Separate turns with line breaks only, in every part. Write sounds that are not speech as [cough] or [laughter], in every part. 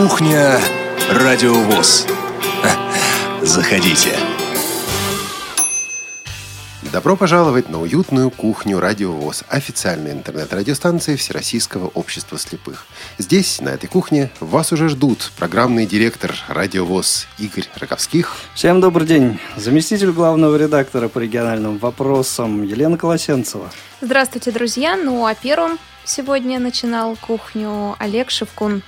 Кухня Радиовоз. [laughs] Заходите.
Добро пожаловать на уютную кухню Радио ВОЗ, официальной интернет-радиостанции Всероссийского общества слепых. Здесь, на этой кухне, вас уже ждут программный директор Радио ВОЗ Игорь Роковских.
Всем добрый день. Заместитель главного редактора по региональным вопросам Елена Колосенцева.
Здравствуйте, друзья. Ну, а первым сегодня начинал кухню Олег Шевкун,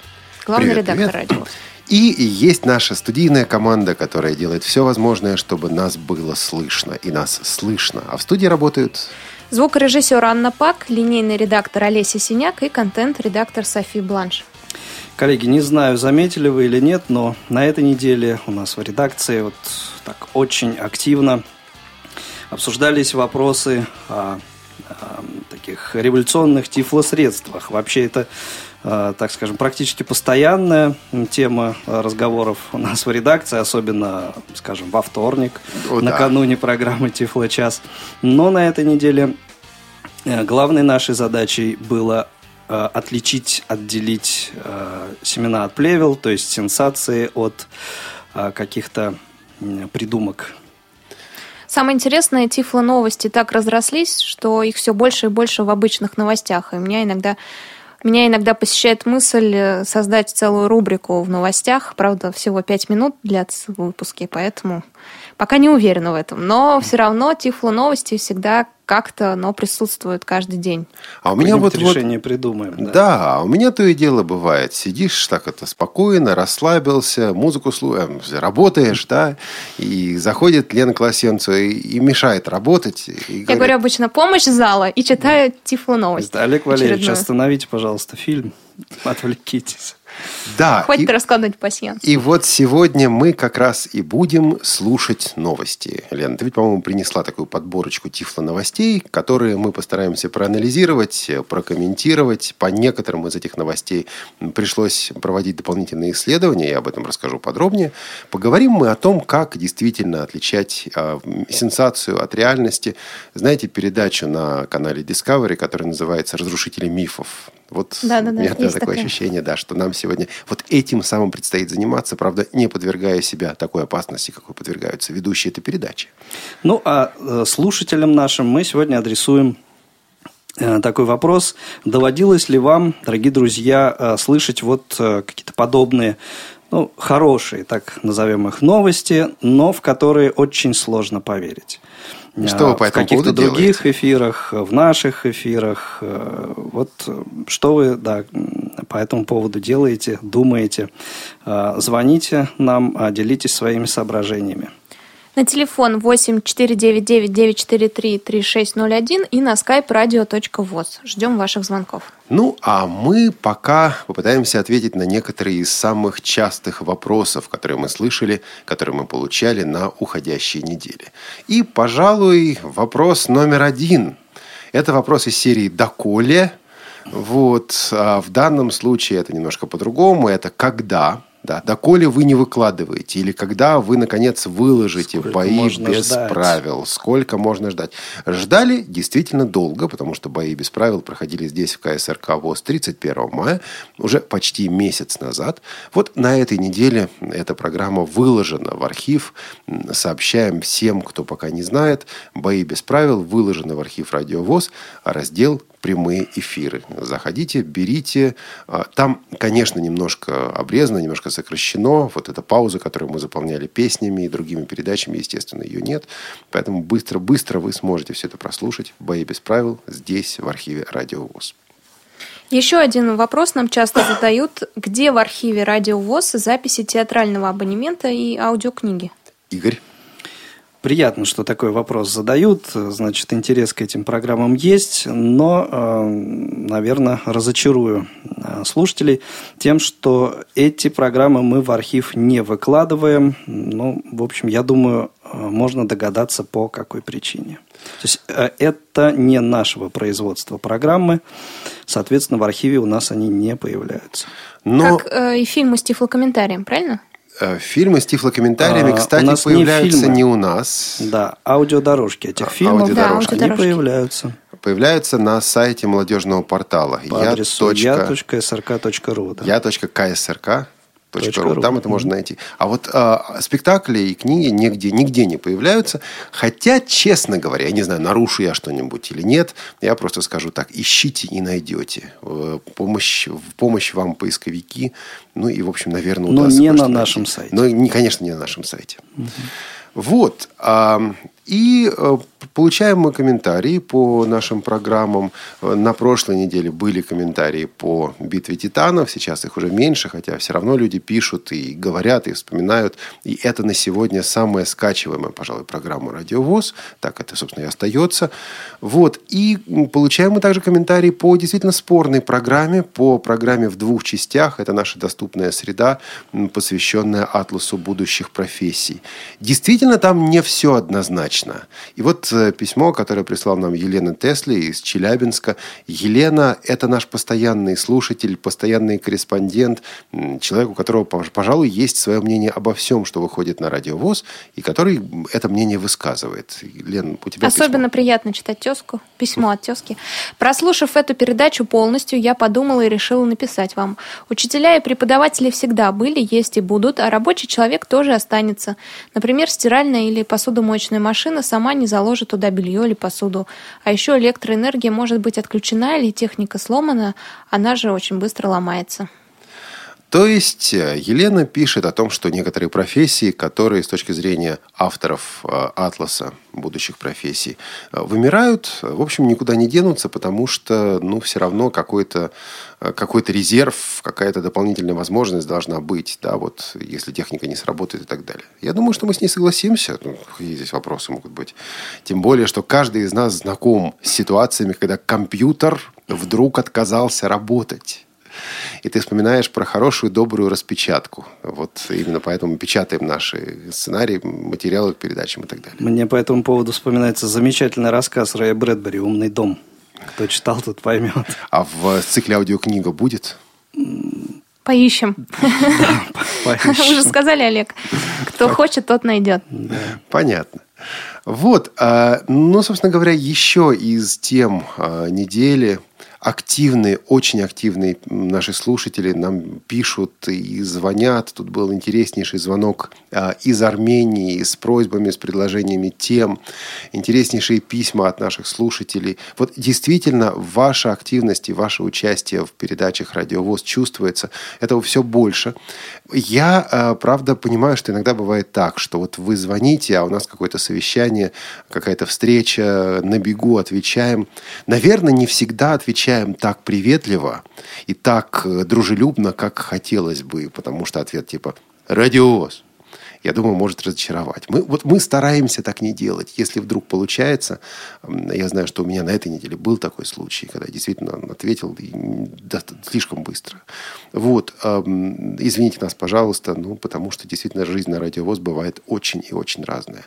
главный
Привет,
редактор
привет.
Радио.
И есть наша студийная команда, которая делает все возможное, чтобы нас было слышно. И нас слышно. А в студии работают
Звукорежиссер Анна Пак, линейный редактор Олеся Синяк и контент-редактор Софи Бланш.
Коллеги, не знаю, заметили вы или нет, но на этой неделе у нас в редакции вот так очень активно обсуждались вопросы о, о таких революционных тифлосредствах. Вообще это, так скажем, практически постоянная тема э, разговоров у нас в редакции, особенно, скажем, во вторник,
О, да.
накануне программы Тифло час. Но на этой неделе э, главной нашей задачей было э, отличить, отделить э, семена от плевел, то есть сенсации от э, каких-то придумок.
Самое интересное, Тифло новости так разрослись, что их все больше и больше в обычных новостях. И меня иногда, меня иногда посещает мысль э, создать целую рубрику в новостях. Правда, всего пять минут длятся выпуски, поэтому пока не уверена в этом. Но все равно Тифло новости всегда как-то, но присутствуют каждый день.
А у меня вот,
Какое-нибудь
вот
решение придумаем.
Да.
Да.
а у меня то и дело бывает. Сидишь так это спокойно, расслабился, музыку слушаешь, работаешь, да, и заходит Лена Колосенцева и, и мешает работать. И
Я
говорит,
говорю обычно помощь зала и читаю Тифло новости.
Олег Валерьевич,
Очередную.
остановите, пожалуйста, фильм. Отвлекитесь.
Да,
Хватит
и-
раскладывать пасьянс.
И вот сегодня мы как раз и будем слушать новости. Лена, ты ведь, по-моему, принесла такую подборочку тифло новостей, которые мы постараемся проанализировать, прокомментировать. По некоторым из этих новостей пришлось проводить дополнительные исследования, я об этом расскажу подробнее. Поговорим мы о том, как действительно отличать э, сенсацию от реальности. Знаете передачу на канале Discovery, которая называется «Разрушители мифов»? Вот
Да-да-да,
у меня такое
такая.
ощущение, да, что нам сегодня вот этим самым предстоит заниматься, правда, не подвергая себя такой опасности, какой подвергаются ведущие этой передачи.
Ну, а э, слушателям нашим мы сегодня адресуем э, такой вопрос. Доводилось ли вам, дорогие друзья, э, слышать вот какие-то подобные, ну, хорошие, так назовем их, новости, но в которые очень сложно поверить?
И что вы
Э,
по
В
этому
каких-то
поводу
других
делаете?
эфирах, в наших эфирах. э, Вот э, что вы, да, по этому поводу делаете, думаете? Э, Звоните нам, э, делитесь своими соображениями.
На телефон 8 499 943 3601 и на skype radio.voz. Ждем ваших звонков.
Ну, а мы пока попытаемся ответить на некоторые из самых частых вопросов, которые мы слышали, которые мы получали на уходящей неделе. И, пожалуй, вопрос номер один. Это вопрос из серии «Доколе?». Вот. А в данном случае это немножко по-другому. Это «Когда?». Да, доколе вы не выкладываете, или когда вы, наконец, выложите
Сколько
бои без
ждать?
правил, сколько можно ждать. Ждали действительно долго, потому что бои без правил проходили здесь, в КСРК ВОЗ, 31 мая, уже почти месяц назад. Вот на этой неделе эта программа выложена в архив. Сообщаем всем, кто пока не знает, бои без правил выложены в архив Радио ВОЗ, а раздел прямые эфиры. Заходите, берите. А, Там, конечно, немножко обрезано, немножко сокращено. Вот эта пауза, которую мы заполняли песнями и другими передачами, естественно, ее нет. Поэтому быстро-быстро вы сможете все это прослушать. Бои без правил здесь, в архиве Радио ВОЗ.
Еще один вопрос нам часто задают. Где в архиве Радио ВОЗ записи театрального абонемента и аудиокниги?
Игорь?
Приятно, что такой вопрос задают. Значит, интерес к этим программам есть, но, э, наверное, разочарую э, слушателей тем, что эти программы мы в архив не выкладываем. Ну, в общем, я думаю, э, можно догадаться, по какой причине. То есть, это не нашего производства программы, соответственно, в архиве у нас они не появляются.
Но
Как э, и фильмы с тифлокомментарием, правильно?
Э, фильмы с тифлокомментариями,
А,
кстати,
у нас не
появляются
фильмы.
не у нас.
Да, аудиодорожки этих
А,
фильмов,
аудиодорожки.
Да,
они
аудиодорожки.
появляются.
Появляются на сайте молодежного портала.
по
Я
адресу
точка-
я.срк.ру. Да.
Я.КСРК. ру. Там это можно найти. А вот э, спектакли и книги нигде, нигде не появляются. Хотя, честно говоря, я не знаю, нарушу я что-нибудь или нет. Я просто скажу так. Ищите и найдете. В помощь, в помощь вам поисковики. Ну и, в общем, наверное,
удастся. Но не на нашем сайте.
Но, не, конечно, не на нашем сайте. Угу. Вот. И э, получаем мы комментарии по нашим программам. На прошлой неделе были комментарии по «Битве титанов». Сейчас их уже меньше, хотя все равно люди пишут и говорят, и вспоминают. И это на сегодня самая скачиваемая, пожалуй, программа «Радиовоз». Так это, собственно, и остается. Вот. И получаем мы также комментарии по действительно спорной программе, по программе в двух частях. Это наша доступная среда, посвященная атласу будущих профессий. Действительно, там не все однозначно. И вот э, письмо, которое прислал нам Елена Тесли из Челябинска. Елена – это наш постоянный слушатель, постоянный корреспондент, человек, у которого, пожалуй, есть свое мнение обо всем, что выходит на радиовоз, и который это мнение высказывает. Лен, у тебя
Особенно
письмо.
приятно читать тезку, письмо от тезки. Прослушав эту передачу полностью, я подумала и решила написать вам. Учителя и преподаватели всегда были, есть и будут, а рабочий человек тоже останется. Например, стиральная или посудомоечная машина сама не заложит туда белье или посуду. А еще электроэнергия может быть отключена или техника сломана, она же очень быстро ломается.
То есть э, Елена пишет о том, что некоторые профессии, которые с точки зрения авторов э, атласа будущих профессий э, вымирают, в общем, никуда не денутся, потому что, ну, все равно какой-то какой резерв, какая-то дополнительная возможность должна быть, да, вот, если техника не сработает и так далее. Я думаю, что мы с ней согласимся. Ну, какие здесь вопросы могут быть? Тем более, что каждый из нас знаком с ситуациями, когда компьютер вдруг отказался работать. И ты вспоминаешь про хорошую, добрую распечатку. Вот именно поэтому печатаем наши сценарии, материалы к передачам и так далее.
Мне по этому поводу вспоминается замечательный рассказ Рэя Брэдбери «Умный дом». Кто читал, тот поймет.
А в цикле аудиокнига будет?
Поищем. Да, [laughs] поищем. Вы же сказали, Олег, кто хочет, тот найдет.
Да. Понятно. Вот, а, ну, собственно говоря, еще из тем а, недели – активные, очень активные наши слушатели нам пишут и звонят. Тут был интереснейший звонок а, из Армении с просьбами, с предложениями тем. Интереснейшие письма от наших слушателей. Вот действительно ваша активность и ваше участие в передачах «Радиовоз» чувствуется. Этого все больше. Я, а, правда, понимаю, что иногда бывает так, что вот вы звоните, а у нас какое-то совещание, какая-то встреча, на бегу отвечаем. Наверное, не всегда отвечаем отвечаем так приветливо и так э, дружелюбно, как хотелось бы, потому что ответ типа «Радиовоз» я думаю, может разочаровать. Мы, вот мы стараемся так не делать. Если вдруг получается, я знаю, что у меня на этой неделе был такой случай, когда я действительно ответил слишком быстро. Вот. Извините нас, пожалуйста, ну, потому что действительно жизнь на радиовоз бывает очень и очень разная.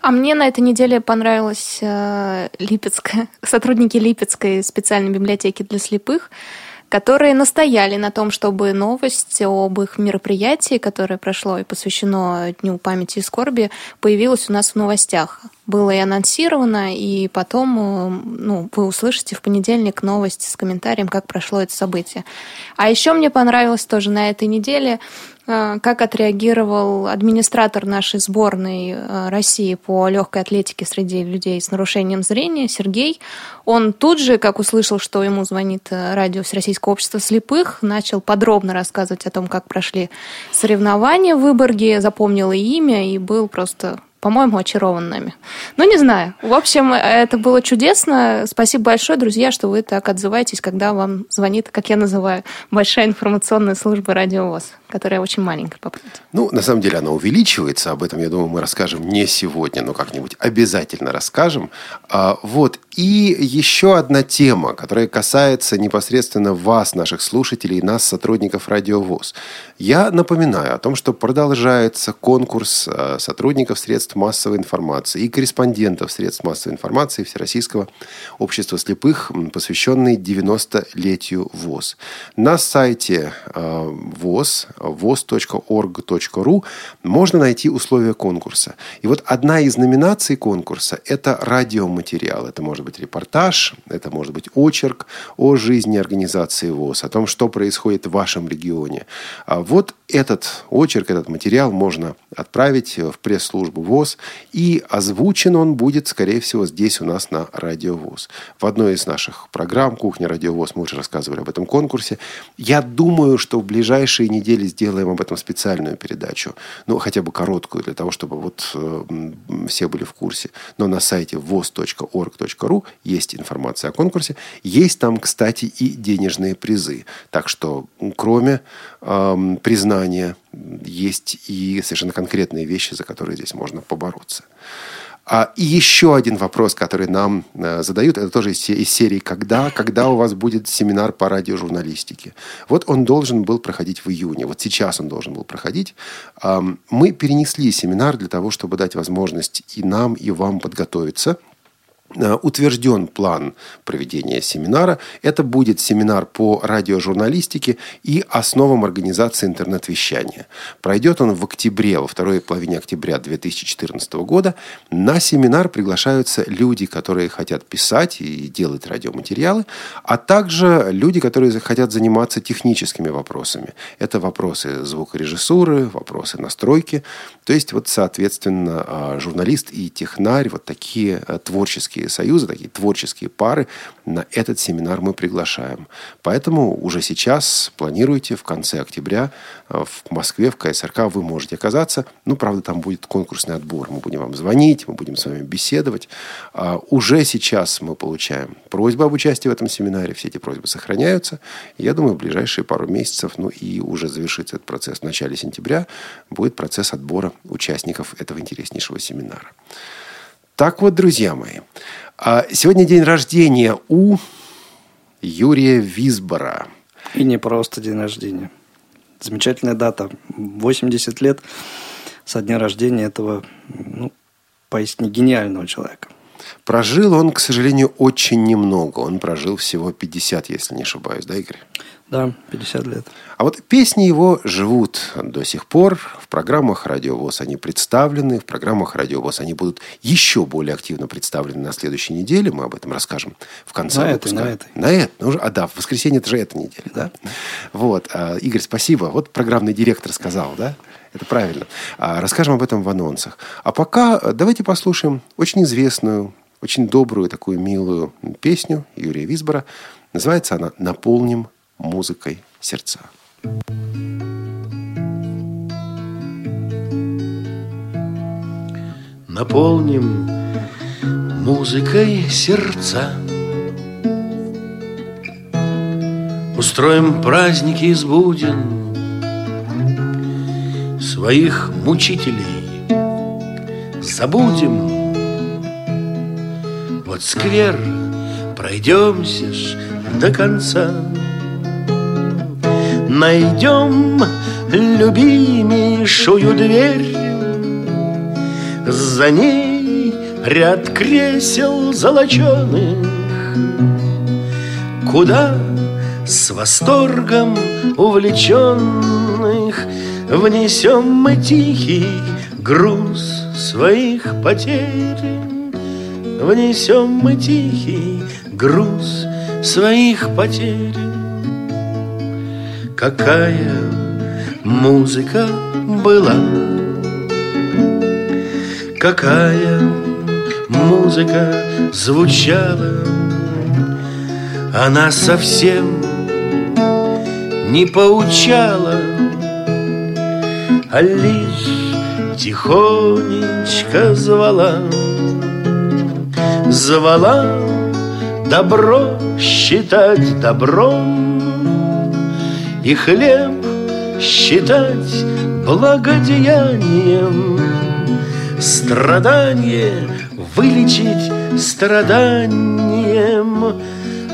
А мне на этой неделе понравилась э, Липецкая, [laughs] сотрудники Липецкой специальной библиотеки для слепых – которые настояли на том, чтобы новость об их мероприятии, которое прошло и посвящено Дню памяти и скорби, появилась у нас в новостях. Было и анонсировано, и потом э, ну, вы услышите в понедельник новость с комментарием, как прошло это событие. А еще мне понравилось тоже на этой неделе как отреагировал администратор нашей сборной э, России по легкой атлетике среди людей с нарушением зрения, Сергей. Он тут же, как услышал, что ему звонит э, радио Всероссийского общества слепых, начал подробно рассказывать о том, как прошли соревнования в Выборге, запомнил и имя, и был просто по-моему, очарован нами. Ну, не знаю. В общем, это было чудесно. Спасибо большое, друзья, что вы так отзываетесь, когда вам звонит, как я называю, большая информационная служба «Радио ВОЗ», которая очень маленькая по площади.
Ну, на самом деле она увеличивается. Об этом, я думаю, мы расскажем не сегодня, но как-нибудь обязательно расскажем. А, вот. И еще одна тема, которая касается непосредственно вас, наших слушателей, нас, сотрудников «Радио ВОЗ». Я напоминаю о том, что продолжается конкурс а, сотрудников средств массовой информации и корреспондентов средств массовой информации Всероссийского общества слепых, посвященный 90-летию ВОЗ. На сайте э, ВОЗ, voz.org.ru можно найти условия конкурса. И вот одна из номинаций конкурса – это радиоматериал. Это может быть репортаж, это может быть очерк о жизни организации ВОЗ, о том, что происходит в вашем регионе. А вот этот очерк, этот материал можно отправить в пресс-службу ВОЗ, и озвучен он будет, скорее всего, здесь у нас на Радио ВОЗ. В одной из наших программ «Кухня Радио ВОЗ» мы уже рассказывали об этом конкурсе. Я думаю, что в ближайшие недели сделаем об этом специальную передачу, ну, хотя бы короткую, для того, чтобы вот э, все были в курсе. Но на сайте voz.org.ru есть информация о конкурсе. Есть там, кстати, и денежные призы. Так что, кроме э, признания, есть и совершенно конкретные вещи, за которые здесь можно побороться. А, и еще один вопрос, который нам э, задают, это тоже из, из серии «Когда?», когда у вас будет семинар по радиожурналистике. Вот он должен был проходить в июне, вот сейчас он должен был проходить. Э, мы перенесли семинар для того, чтобы дать возможность и нам, и вам подготовиться – утвержден план проведения семинара. Это будет семинар по радиожурналистике и основам организации интернет-вещания. Пройдет он в октябре, во второй половине октября 2014 года. На семинар приглашаются люди, которые хотят писать и делать радиоматериалы, а также люди, которые хотят заниматься техническими вопросами. Это вопросы звукорежиссуры, вопросы настройки. То есть, вот, соответственно, а, журналист и технарь, вот такие э, творческие творческие союзы, такие творческие пары на этот семинар мы приглашаем. Поэтому уже сейчас планируйте в конце октября э, в Москве, в КСРК вы можете оказаться. Ну, правда, там будет конкурсный отбор. Мы будем вам звонить, мы будем с вами беседовать. А уже сейчас мы получаем просьбы об участии в этом семинаре. Все эти просьбы сохраняются. Я думаю, в ближайшие пару месяцев, ну и уже завершится этот процесс в начале сентября, будет процесс отбора участников этого интереснейшего семинара. Так вот, друзья мои, а сегодня день рождения у Юрия Визбора.
И не просто день рождения. Замечательная дата. 80 лет со дня рождения этого, ну, поистине гениального человека.
Прожил он, к сожалению, очень немного. Он прожил всего 50, если не ошибаюсь, да, Игорь?
Да, 50 лет.
А вот песни его живут до сих пор. В программах «Радио ВОЗ» они представлены. В программах «Радио ВОЗ» они будут еще более активно представлены на следующей неделе. Мы об этом расскажем в конце
на
выпуска.
Этой, на этой.
На этой. Ну, а да, в воскресенье это же эта неделя. Да. Вот. А, Игорь, спасибо. Вот программный директор сказал, да? Это правильно. А, расскажем об этом в анонсах. А пока давайте послушаем очень известную, очень добрую, такую милую песню Юрия Висбора. Называется она «Наполним музыкой сердца.
Наполним музыкой сердца. Устроим праздники из буден Своих мучителей. Забудем. Вот сквер пройдемся ж до конца Найдем любимейшую дверь. За ней ряд кресел золоченых Куда с восторгом увлеченных Внесем мы тихий груз своих потерь. Внесем мы тихий груз своих потерь какая музыка была, какая музыка звучала, она совсем не поучала, а лишь тихонечко звала, звала добро считать добром и хлеб считать благодеянием, Страдание вылечить страданием,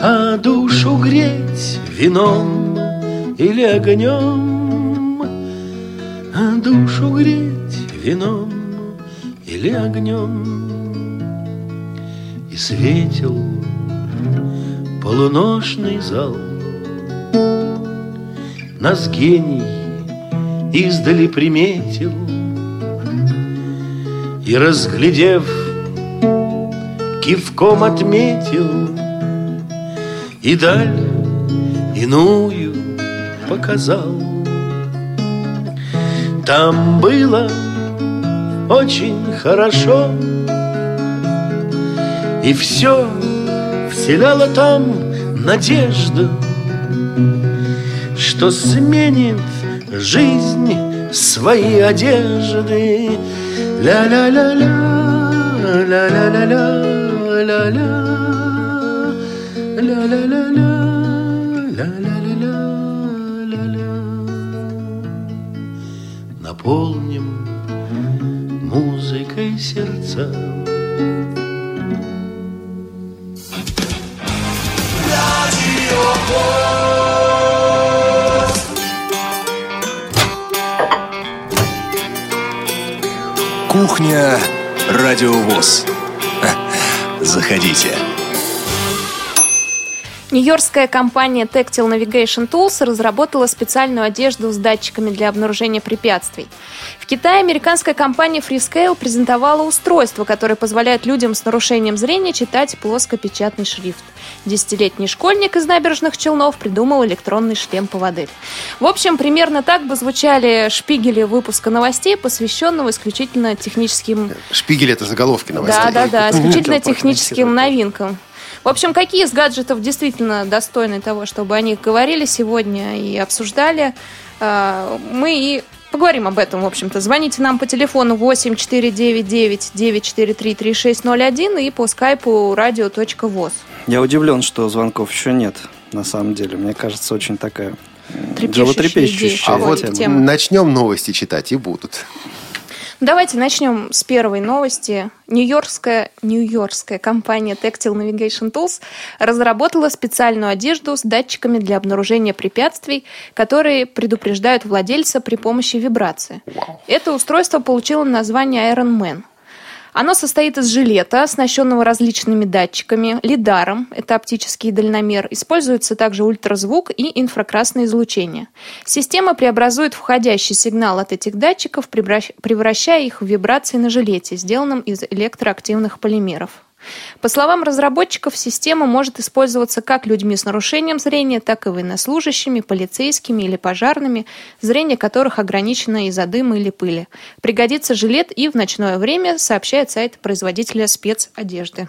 А душу греть вином или огнем, А душу греть вином или огнем. И светил полуношный зал — нас гений издали приметил. И, разглядев, кивком отметил И даль иную показал. Там было очень хорошо И все вселяло там надежду Что сменит жизнь свои одежды. Ля-ля-ля-ля, ля-ля-ля-ля, ля-ля Ля-ля-ля-ля, ля-ля-ля-ля, ля-ля Наполним музыкой сердца
Кухня Радиовоз. [laughs] Заходите.
Нью-Йоркская компания Tactile Navigation Tools разработала специальную одежду с датчиками для обнаружения препятствий. В Китае американская компания Freescale презентовала устройство, которое позволяет людям с нарушением зрения читать плоскопечатный шрифт. Десятилетний школьник из набережных Челнов придумал электронный шлем-поводырь. В общем, примерно так бы звучали шпигели выпуска новостей, посвященного исключительно техническим...
Шпигель – это заголовки новостей.
Да, да, да, исключительно техническим новинкам. В общем, какие из гаджетов действительно достойны того, чтобы о них говорили сегодня и обсуждали, э, мы и поговорим об этом, в общем-то. Звоните нам по телефону 8499-943-3601 и по скайпу radio.voz.
Я удивлен, что звонков еще нет, на самом деле. Мне кажется, очень такая
Трепещущая
животрепещущая
А вот
тема.
начнем новости читать и будут.
Давайте начнем с первой новости. Нью-Йоркская, нью-йоркская компания Tactile Navigation Tools разработала специальную одежду с датчиками для обнаружения препятствий, которые предупреждают владельца при помощи вибрации. Это устройство получило название Iron Man. Оно состоит из жилета, оснащенного различными датчиками, лидаром, это оптический дальномер, используется также ультразвук и инфракрасное излучение. Система преобразует входящий сигнал от этих датчиков, превращ- превращая их в вибрации на жилете, сделанном из электроактивных полимеров. По словам разработчиков, система может использоваться как людьми с нарушением зрения, так и военнослужащими, полицейскими или пожарными, зрение которых ограничено из-за дыма или пыли. Пригодится жилет и в ночное время, сообщает сайт производителя спецодежды.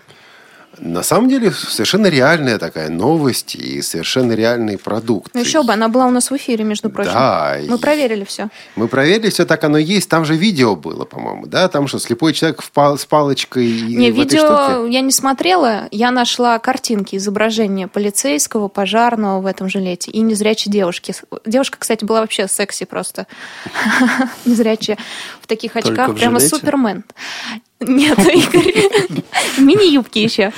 На самом деле, совершенно реальная такая новость и совершенно реальный продукт.
Ну еще бы, она была у нас в эфире, между прочим.
Да,
Мы
и-
проверили все.
Мы проверили, все так оно есть. Там же видео было, по-моему, да? Там что, слепой человек в пал- с палочкой
Не,
в
видео я не смотрела. Я нашла картинки, изображения полицейского, пожарного в этом жилете и незрячей девушки. Девушка, кстати, была вообще секси просто. [laughs] Незрячая в таких очках. Прямо супермен. Нет, [laughs] Игорь. В мини-юбке еще.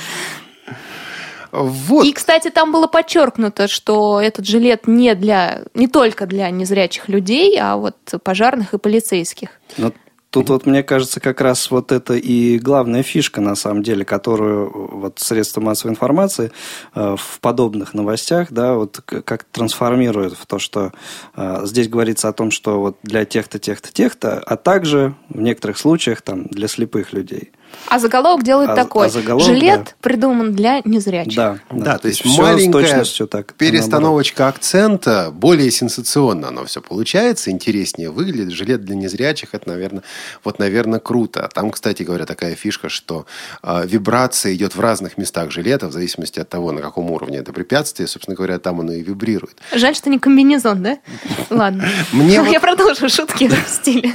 Вот.
И, кстати, там было подчеркнуто, что этот жилет не для, не только для незрячих людей, а вот пожарных и полицейских.
Но тут вот, мне кажется, как раз вот это и главная фишка, на самом деле, которую вот средства массовой информации э, в подобных новостях, да, вот как трансформируют в то, что э, здесь говорится о том, что вот для тех-то, тех-то, тех-то, а также в некоторых случаях там для слепых людей.
А заголовок делает
А-
такой.
а заголовок,
Жилет
да.
придуман для незрячих.
Да,
Да, то есть
с
маленькая
точностью так, наоборот.
перестановочка акцента, более сенсационно оно все получается, интереснее выглядит. Жилет для незрячих, это, наверное, вот, наверное, круто. Там, кстати говоря, такая фишка, что э, вибрация идет в разных местах жилета, в зависимости от того, на каком уровне это препятствие. Собственно говоря, там оно и вибрирует.
Жаль, что не комбинезон, да? [laughs] Ладно.
Мне
Я продолжу шутки в стиле.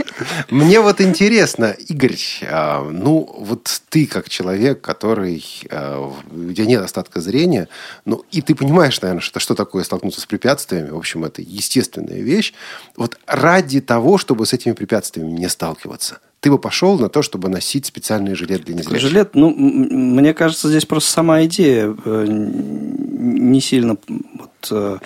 Мне вот интересно, Игорь, а, ну вот ты как человек, который, а, у тебя нет остатка зрения, ну и ты понимаешь, наверное, что, что такое столкнуться с препятствиями, в общем, это естественная вещь. Вот ради того, чтобы с этими препятствиями не сталкиваться, ты бы пошел на то, чтобы носить специальный жилет для незрячих?
жилет, ну, мне кажется, здесь просто сама идея э, не сильно вот, э,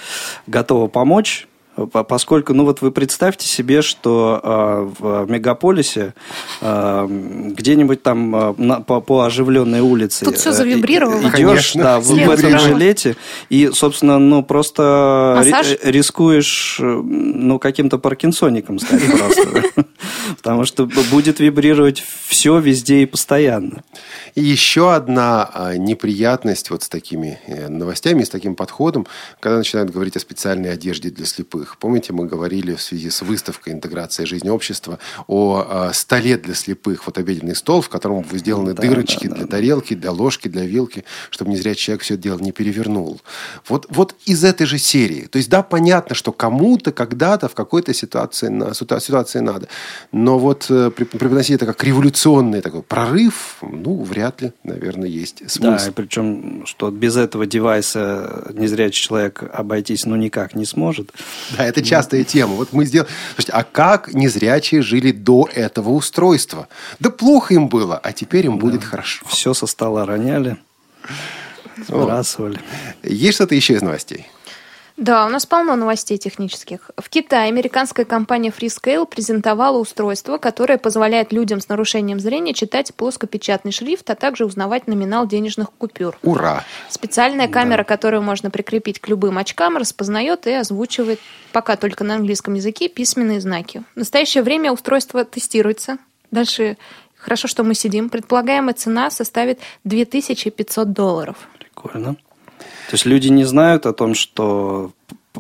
готова помочь. По- Поскольку, ну вот вы представьте себе, что э, в мегаполисе э, где-нибудь там э, на- по, по оживленной улице
Тут всё
э,
завибрировало.
идешь,
Конечно.
да, в, в этом жилете и, собственно, ну просто
Массаж?
рискуешь, ну каким-то паркинсоником стать [laughs] просто, потому что будет вибрировать все везде и постоянно.
И еще одна а, неприятность вот с такими э, новостями, с таким подходом, когда начинают говорить о специальной одежде для слепых. Слепых. Помните, мы говорили в связи с выставкой «Интеграция жизни общества» о э, столе для слепых. Вот обеденный стол, в котором сделаны
Да,
дырочки
да, да,
для
да.
тарелки, для ложки, для вилки, чтобы незрячий человек все это дело не перевернул. Вот, вот из этой же серии. То есть, да, понятно, что кому-то когда-то в какой-то ситуации, на, ситуа- ситуации надо. Но вот э, преподносить это как революционный такой прорыв, ну, вряд ли, наверное, есть
Да,
смысл.
и причем, что без этого девайса незрячий человек обойтись ну никак не сможет.
Да, это частая тема. Вот мы сделали... Слушайте, а как незрячие жили до этого устройства? Да плохо им было, а теперь им будет хорошо.
Все со стола роняли, сбрасывали.
Есть что-то еще из новостей?
Да, у нас полно новостей технических. В Китае американская компания Freescale презентовала устройство, которое позволяет людям с нарушением зрения читать плоскопечатный шрифт, а также узнавать номинал денежных купюр.
Ура!
Специальная камера, которую можно прикрепить к любым очкам, распознает и озвучивает, пока только на английском языке, письменные знаки. В настоящее время устройство тестируется. Дальше хорошо, что мы сидим. Предполагаемая цена составит 2500 долларов.
Прикольно. То есть люди не знают о том, что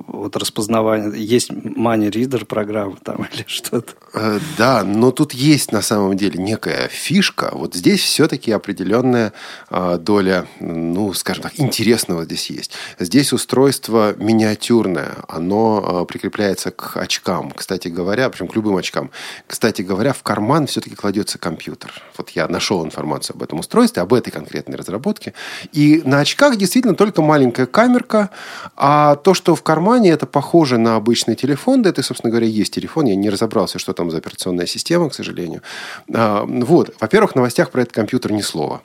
вот распознавание, есть money reader программа там [laughs] или что-то.
Э, Да, но тут есть на самом деле некая фишка. Вот здесь все-таки определенная э, доля, ну, скажем так, интересного здесь есть. Здесь устройство миниатюрное, оно э, прикрепляется к очкам. Кстати говоря, причем к любым очкам. Кстати говоря, в карман все-таки кладется компьютер. Вот я нашел информацию об этом устройстве, об этой конкретной разработке. И на очках действительно только маленькая камерка, а то, что в кармане, это похоже на обычный телефон. Да это, собственно говоря, есть телефон. Я не разобрался, что там за операционная система, к сожалению. А, Вот. Во-первых, в новостях про этот компьютер ни слова.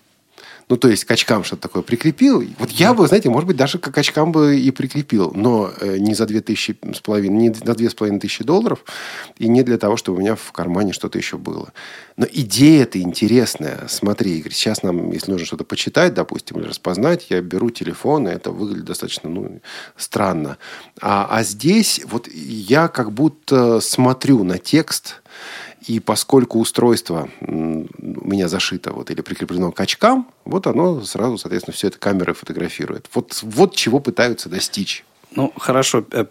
Ну, то есть, к очкам что-то такое прикрепил. Вот я бы, знаете, может быть, даже к очкам бы и прикрепил. Но э, не за две тысячи с половиной, не за две с половиной тысячи долларов. И не для того, чтобы у меня в кармане что-то еще было. Но идея-то интересная. Смотри, Игорь, сейчас нам, если нужно что-то почитать, допустим, или распознать, я беру телефон, и это выглядит достаточно ну, странно. А, а здесь вот я как будто смотрю на текст, и поскольку устройство у меня зашито вот, или прикреплено к очкам, вот оно сразу, соответственно, все это камерой фотографирует. Вот, вот чего пытаются достичь.
Ну, хорошо, э,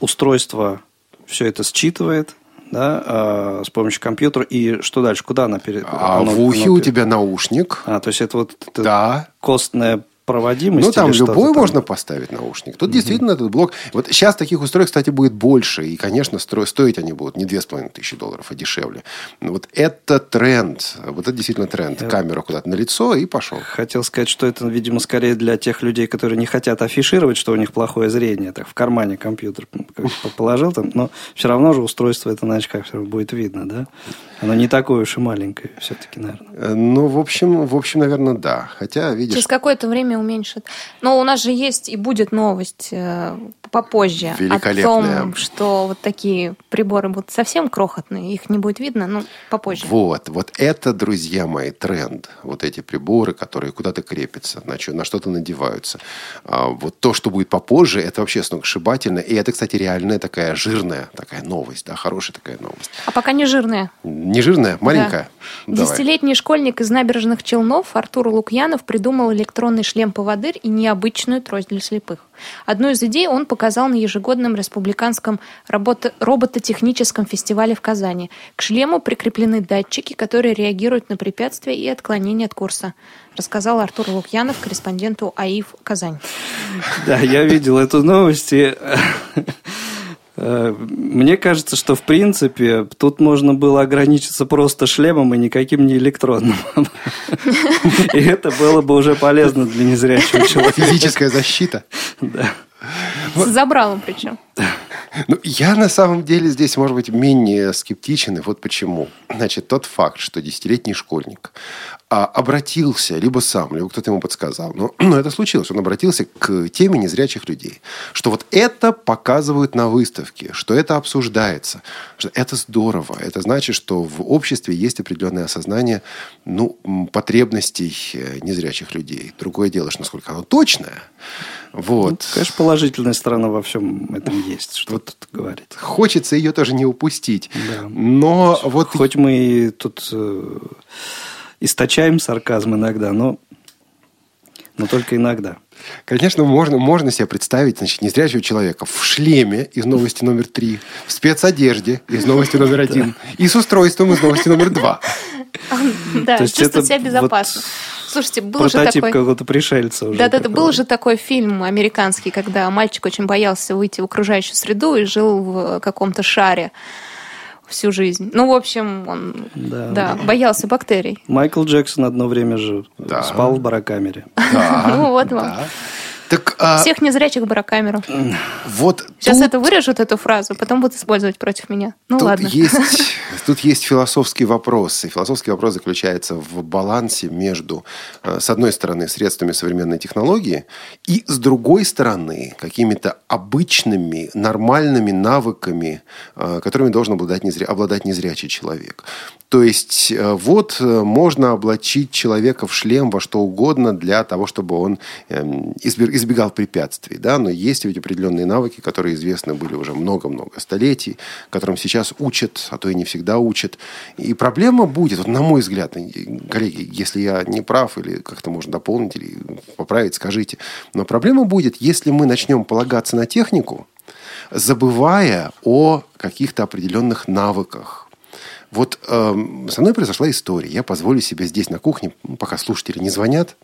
устройство все это считывает, да, а, с помощью компьютера. И что дальше? Куда она перед...
А
оно-
в ухе
оно
у тебя наушник.
А, то есть это вот это
Да.
костная проводимость?
Ну, там любой
там?
можно поставить наушник. Тут действительно этот блок... Вот сейчас таких устройств, кстати, будет больше. И, конечно, стро- стоить они будут не 2500 долларов, а дешевле. Но Вот это тренд. Вот это действительно тренд. Камера куда-то на лицо и пошел.
Хотел сказать, что это, видимо, скорее для тех людей, которые не хотят афишировать, что у них плохое зрение. Так в кармане компьютер положил там, но все равно же устройство это на очках все равно будет видно, да? Оно не такое уж и маленькое все-таки, наверное.
Э, Ну, в общем, в общем, наверное, да. Хотя, видишь,
Через какое-то время уменьшит. Но у нас же есть и будет новость э, попозже о том, что вот такие приборы будут совсем крохотные, их не будет видно, ну, попозже.
Вот, вот это, друзья мои, тренд. Вот эти приборы, которые куда-то крепятся, на, на что-то надеваются. А вот то, что будет попозже, это вообще сногсшибательно. И это, кстати, реальная такая жирная такая новость, да, хорошая такая новость.
А пока не жирные.
Не жирная, маленькая.
Десятилетний школьник из набережных Челнов Артур Лукьянов придумал электронный шлем-поводырь и необычную трость для слепых. Одну из идей он показал на ежегодном республиканском работо- робототехническом фестивале в Казани. К шлему прикреплены датчики, которые реагируют на препятствия и отклонения от курса, рассказал Артур Лукьянов корреспонденту АИФ «Казань».
Да, я видел эту новость. и, [laughs] Мне кажется, что в принципе тут можно было ограничиться просто шлемом и никаким не электронным. И это было бы уже полезно для незрячего человека.
Физическая защита.
Да.
С забралом причем.
Ну, я на самом деле здесь, может быть, менее скептичен, и вот почему. Значит, тот факт, что десятилетний школьник а, обратился, либо сам, либо кто-то ему подсказал, но, [clears throat] но это случилось, он обратился к теме незрячих людей, что вот это показывают на выставке, что это обсуждается, что это здорово, это значит, что в обществе есть определенное осознание ну, потребностей э, незрячих людей. Другое дело, что насколько оно точное. Вот.
Ну, Конечно, положительная сторона во всем этом есть, что тут говорить.
Хочется ее тоже не упустить.
Да.
Но вот
Хоть мы и тут э, источаем сарказм иногда, но Но только иногда.
Конечно, можно, можно себе представить значит, незрячего человека в шлеме из новости номер три, в спецодежде из новости номер [laughs] один и с устройством из новости номер два. [laughs]
Да,
То есть
чувствовать себя безопасно. Слушайте, был же
Прототип
такой...
какого-то пришельца уже.
Да-да-да, был же такой фильм американский, когда мальчик очень боялся выйти в окружающую среду и жил в каком-то шаре всю жизнь. Ну, в общем, он
Да.
да, боялся бактерий.
Майкл Джексон одно время же
Да.
спал в барокамере.
Да, [laughs]
Ну, вот вам.
Так а,
Всех незрячих барокамеру.
вот
Сейчас
тут-
это вырежут, эту фразу, потом будут использовать против меня. Ну,
Тут
ладно.
есть, [laughs] тут есть философский вопрос. И философский вопрос заключается в балансе между, э, с одной стороны, средствами современной технологии, и с другой стороны, какими-то обычными, нормальными навыками, э, которыми должен обладать, незря- обладать незрячий человек. То есть, э, вот можно облачить человека в шлем во что угодно для того, чтобы он эм, избе- избегал препятствий. Да? Но есть ведь определенные навыки, которые известны были уже много-много столетий, которым сейчас учат, а то и не всегда учат. И проблема будет, вот на мой взгляд, коллеги, если я не прав или как-то можно дополнить или поправить, скажите. Но проблема будет, если мы начнем полагаться на технику, забывая о каких-то определенных навыках. Вот эм, со мной произошла история. Я позволю себе здесь на кухне, пока слушатели не звонят.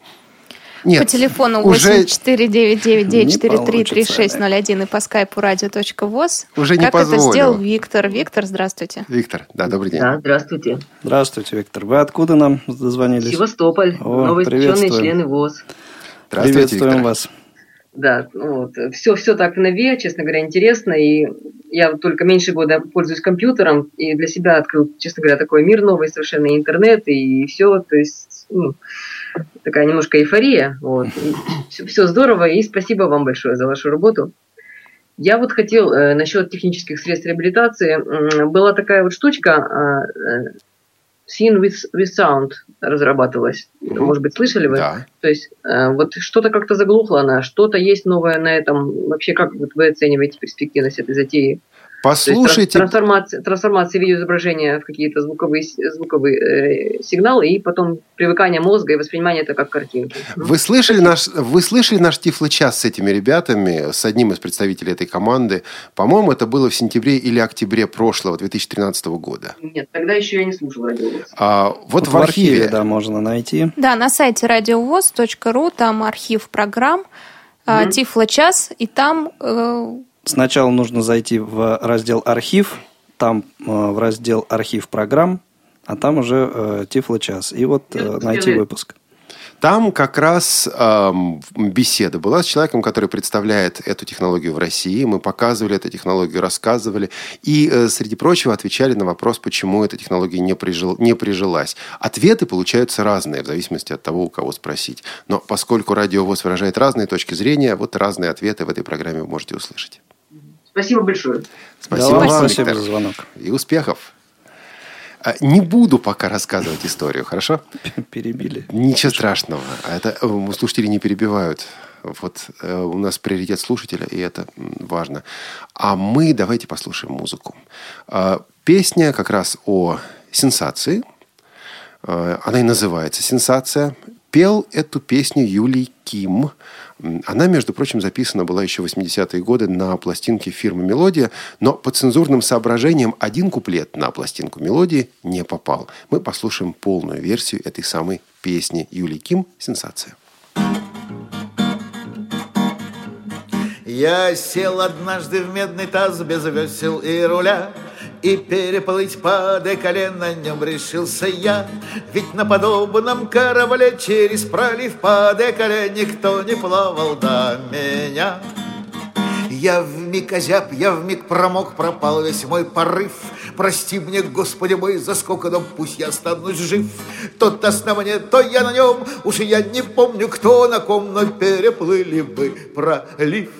Нет,
По телефону
уже,
8499-943-3601 и по скайпу radio.voz.
Уже не
Как
позволю.
это сделал Виктор. Виктор, здравствуйте.
Виктор, да, добрый день.
Да, здравствуйте.
Здравствуйте, Виктор. Вы откуда нам дозвонились?
Севастополь,
О,
новоиспеченные члены ВОЗ.
Здравствуйте,
Приветствуем
Виктор.
вас.
Да, вот. Все, все так в нове, честно говоря, интересно. И я только меньше года пользуюсь компьютером, и для себя открыл, честно говоря, такой мир новый совершенно, и интернет, и все. То есть, ну, такая немножко эйфория. Вот. Все, все здорово, и спасибо вам большое за вашу работу. Я вот хотел э, насчет технических средств реабилитации. М, Была такая вот штучка, э, э, Scene with, with Sound разрабатывалась. Может быть, слышали вы?
Да.
То есть э, вот что-то как-то заглохло она, что-то есть новое на этом. Вообще, как вот вы оцениваете перспективность этой затеи? Есть
Послушайте,
тран- трансформация, трансформация видеоизображения в какие-то звуковые, звуковые э, сигналы и потом привыкание мозга и воспринимание это как картинки.
Вы слышали наш, вы слышали наш Тифло-час с этими ребятами, с одним из представителей этой команды? По-моему, это было в сентябре или октябре прошлого, 2013 года.
Нет, тогда еще я не слушал радиовоз.
А, вот, в архиве,
да, можно найти.
Да, на сайте радиовоз.ру, там архив программ, а,
Мгм.
Тифло-час, и там э,
Сначала нужно зайти в раздел «Архив», там э, в раздел «Архив программ», а там уже э, «Тифло-час». И вот э, найти выпуск.
Там как раз эм, беседа была с человеком, который представляет эту технологию в России. Мы показывали эту технологию, рассказывали. И, э, среди прочего, отвечали на вопрос, почему эта технология не, прижил, не прижилась. Ответы получаются разные, в зависимости от того, у кого спросить. Но поскольку радиовоз выражает разные точки зрения, вот разные ответы в этой программе вы можете услышать.
Спасибо большое.
Спасибо
Да,
вам,
спасибо
Виктор.
за звонок.
И успехов. А, Не буду пока рассказывать историю, хорошо?
Перебили.
Ничего страшного. А Это э, слушатели не перебивают. Вот э, у нас приоритет слушателя, и это важно. А мы давайте послушаем музыку. А, Песня как раз о сенсации. Э, Она и называется «Сенсация». Пел эту песню Юлий Ким. Она, между прочим, записана была еще в 80-е годы на пластинке фирмы «Мелодия», но по цензурным соображениям один куплет на пластинку «Мелодии» не попал. Мы послушаем полную версию этой самой песни Юлии Ким «Сенсация».
Я сел однажды в медный таз без весел и руля И переплыть по деколе на нем решился я Ведь на подобном корабле через пролив по деколе Никто не плавал до меня я вмиг озяб, я вмиг промок, пропал весь мой порыв. Прости мне, Господи мой, за сколько, но пусть я останусь жив. То мне, то я на нем, уж я не помню, кто на ком, но переплыли бы пролив.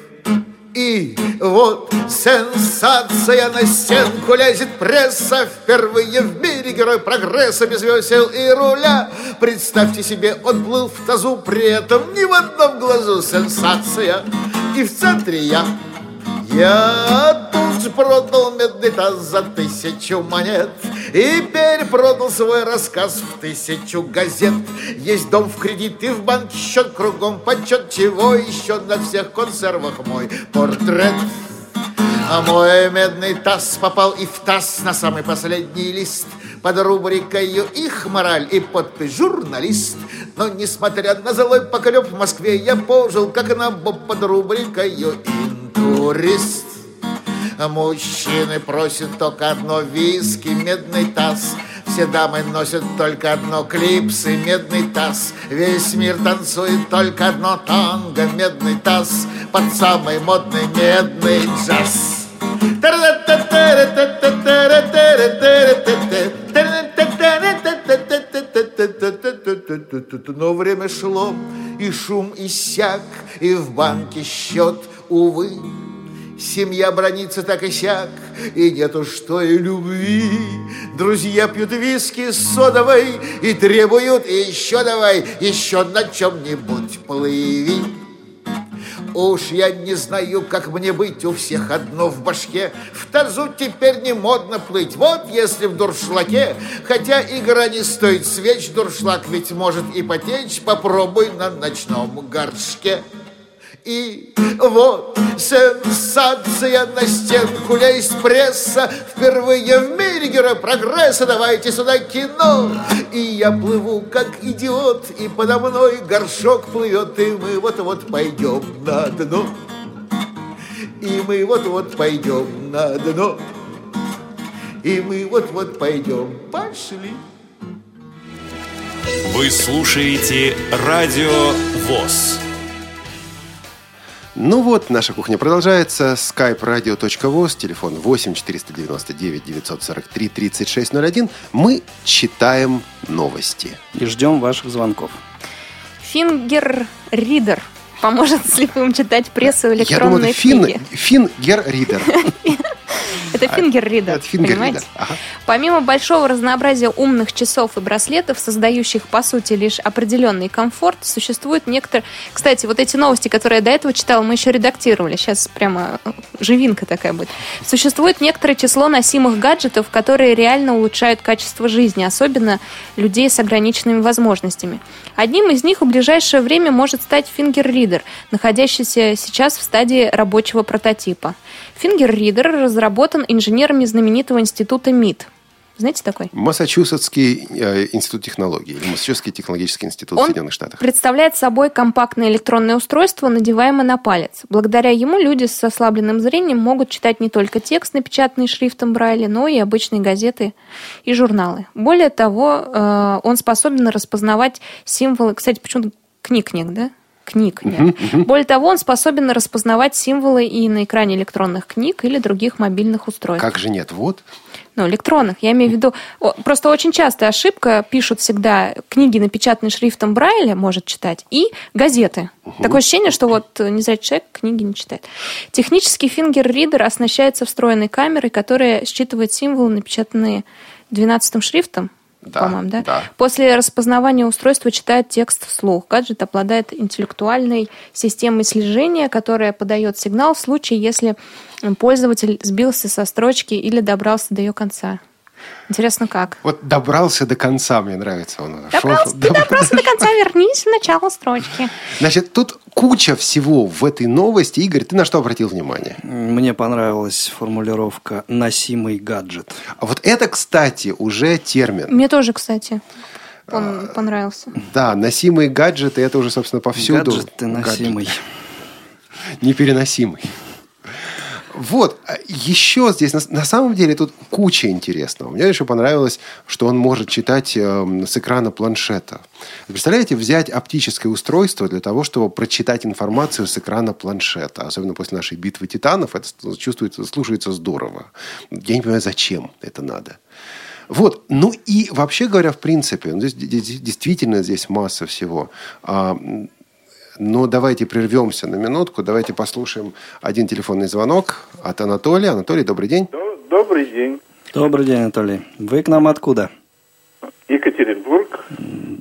И вот сенсация на стенку лезет пресса Впервые в мире герой прогресса без весел и руля. Представьте себе, он плыл в тазу, при этом ни в одном глазу сенсация. И в центре я я тут же продал медный таз за тысячу монет И перепродал свой рассказ в тысячу газет Есть дом в кредит и в банке счет Кругом почет, чего еще на всех консервах мой портрет а мой медный таз попал и в таз на самый последний лист Под рубрикою «Их мораль» и подпись «Журналист». Но, несмотря на злой поклеп в Москве, я пожил, как на боб под рубрикою «Интурист». А мужчины просят только одно виски, медный таз. Все дамы носят только одно клипсы, медный таз. Весь мир танцует только одно танго, медный таз. Под самый модный медный джаз. Но время шло, и шум иссяк, и в банке счет, увы. Семья бронится так и сяк, и нету что и любви. Друзья пьют виски с содовой и требуют еще давай, еще на чем-нибудь плыви. Уж я не знаю, как мне быть, у всех одно в башке. В тазу теперь не модно плыть, вот если в дуршлаке. Хотя игра не стоит свеч, дуршлаг ведь может и потечь. Попробуй на ночном горшке. И вот сенсация на стенку лезть пресса. Впервые в мире герой прогресса. Давайте сюда кино. И я плыву как идиот И подо мной горшок плывет И мы вот-вот пойдем на дно. И мы вот-вот пойдем на дно. И мы вот-вот пойдем. Пошли.
Вы слушаете Радио ВОЗ.
Ну вот, наша кухня продолжается. skype radio.voz, телефон 8 499 943 3601. Мы читаем новости.
И ждем ваших звонков.
Фингер Ридер поможет слепым читать прессу и
Я думаю,
электронные
это фин,
книги.
Finger Reader. [laughs]
Это Finger Reader,
Это Finger
понимаете?
Reader. Ага.
Помимо большого разнообразия умных часов и браслетов, создающих, по сути, лишь определенный комфорт, существует некоторые... Кстати, вот эти новости, которые я до этого читала, мы еще редактировали. Сейчас прямо э, живинка такая будет. Существует некоторое число носимых гаджетов, которые реально улучшают качество жизни, особенно людей с ограниченными возможностями. Одним из них в ближайшее время может стать Finger Reader, находящийся сейчас в стадии рабочего прототипа. Фингер-ридер разработан инженерами знаменитого института МИД. Знаете такой?
Массачусетский э, институт технологий, или Массачусетский технологический институт в
Он
Соединенных Штатах.
представляет собой компактное электронное устройство, надеваемое на палец. Благодаря ему люди с ослабленным зрением могут читать не только текст, напечатанный шрифтом Брайля, но и обычные газеты и журналы. Более того, э, он способен распознавать символы... Кстати, почему книг нет, да? Книг нет. Более того, он способен распознавать символы и на экране электронных книг или других мобильных устройств.
Как же нет? Вот.
Ну, электронных. Я имею в виду... Просто очень частая ошибка. Пишут всегда книги, напечатанные шрифтом Брайля, может читать, и газеты. Такое ощущение, что вот э, незрячий человек книги не читает. Технический фингер-ридер оснащается встроенной камерой, которая считывает символы, напечатанные 12 шрифтом,
Да,
по-моему, да?
да.
После распознавания устройства читает текст вслух. Гаджет обладает интеллектуальной системой слежения, которая подает сигнал в случае, если пользователь сбился со строчки или добрался до ее конца. Интересно, как?
Вот добрался до конца, мне нравится он.
Добрался,
Шел-
ты добрался до конца, вернись в начало строчки.
Значит, тут куча всего в этой новости. Игорь, ты на что обратил внимание?
Мне понравилась формулировка «носимый гаджет».
А вот это, кстати, уже термин.
Мне тоже, кстати, он понравился.
Да, носимые гаджеты, это уже, собственно, повсюду.
Гаджет ты носимый.
Гаджет. Непереносимый. Вот, а еще здесь, на, на самом деле, тут куча интересного. Мне еще понравилось, что он может читать эм, с экрана планшета. Представляете, взять оптическое устройство для того, чтобы прочитать информацию с экрана планшета. Особенно после нашей битвы титанов, это чувствуется, слушается здорово. Я не понимаю, зачем это надо. Вот, ну и вообще говоря, в принципе, ну, здесь, действительно здесь масса всего. Но давайте прервемся на минутку, давайте послушаем один телефонный звонок от Анатолия. Анатолий, добрый день.
До- Добрый день,
Добрый день, Анатолий. Вы к нам откуда?
Екатеринбург.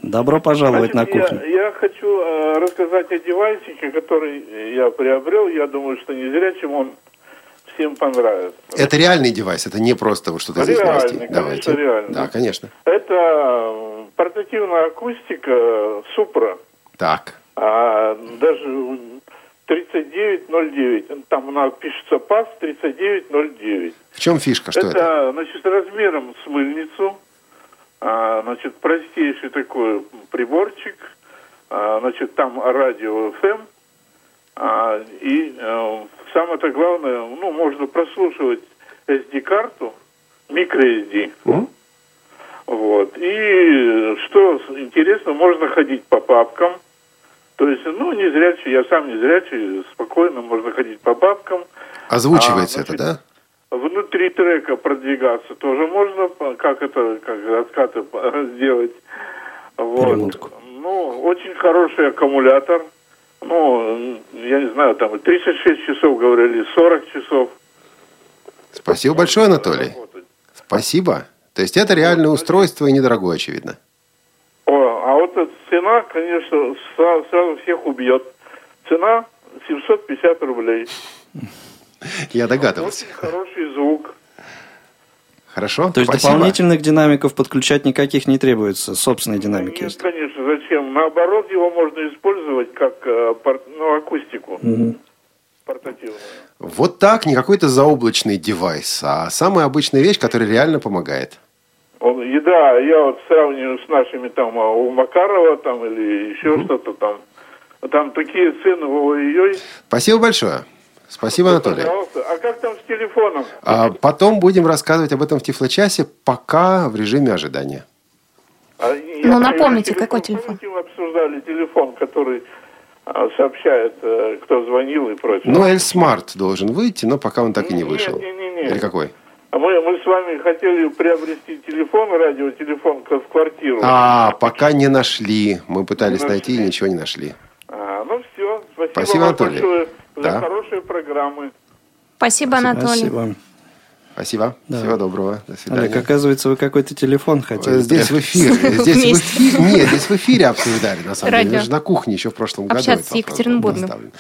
Добро пожаловать
Значит,
на кухню.
Я, я хочу э, рассказать о девайсике, который я приобрел. Я думаю, что не зря, чем он всем понравится.
Это реальный девайс, это не просто вот что-то из
Реальный,
новостей.
конечно,
Давайте.
реальный.
Да, конечно.
Это э, портативная акустика Супра.
Так.
А даже 3909, там она пишется ПАС 3909.
В чем фишка? Что это?
это, значит, размером с мыльницу, а, значит, простейший такой приборчик, а, значит, там радио FM, а, и э, самое-то главное, ну, можно прослушивать SD-карту, microSD.
М?
Вот. И что интересно, можно ходить по папкам. То есть, ну, не зрячий, я сам не зрячий, спокойно можно ходить по папкам.
Озвучивается
А,
это,
значит,
да?
Внутри трека продвигаться тоже можно, как это, как раскаты [laughs] сделать. Вот. Ну, очень хороший аккумулятор. Ну, я не знаю, там и 36 часов говорили, 40 часов.
Спасибо большое, Анатолий.
Работать.
Спасибо. То есть это реальное устройство и недорогое, очевидно.
Цена, конечно, сразу, сразу всех убьет. Цена 750 рублей.
Я догадывался.
Очень хороший звук.
Хорошо?
То есть
Спасибо.
дополнительных динамиков подключать никаких не требуется. Собственные динамики
Нет,
есть.
конечно, зачем? Наоборот, его можно использовать как э, ну, акустику портативную.
Вот так, не какой-то заоблачный девайс, а самая обычная вещь, которая реально помогает.
Он, и да, я вот сравниваю с нашими там а, у Макарова там или еще что-то там. Там такие цены, ой-ой-ой.
Спасибо большое. Спасибо, Анатолий.
Пожалуйста. А как там с телефоном?
А потом будем рассказывать об этом в Тифлочасе, пока в режиме ожидания.
А,
Ну, напомните,
я
какой телефон?
Помните, мы обсуждали телефон, который а, сообщает, э, кто звонил и прочее.
Ну, Эльсмарт должен выйти, но пока он так и не
Нет,
вышел.
не, не, не.
Или какой?
А мы, мы с вами хотели приобрести телефон, радиотелефон в квартиру.
А, пока не нашли. Мы пытались
Не
найти и ничего не нашли.
А, ну все, спасибо,
Спасибо,
вам
Анатолий.
большое за
Да.
хорошие программы.
Спасибо, Анатолий.
Спасибо.
Спасибо.
Да.
Всего доброго. До свидания.
Олег, оказывается, вы какой-то телефон хотели.
Э, Здесь в эфире. [laughs] Здесь в эфире. Нет, здесь в эфире обсуждали, на самом деле.
Радио.
Я же на кухне еще в прошлом году.
Общаться с Екатеринбургом.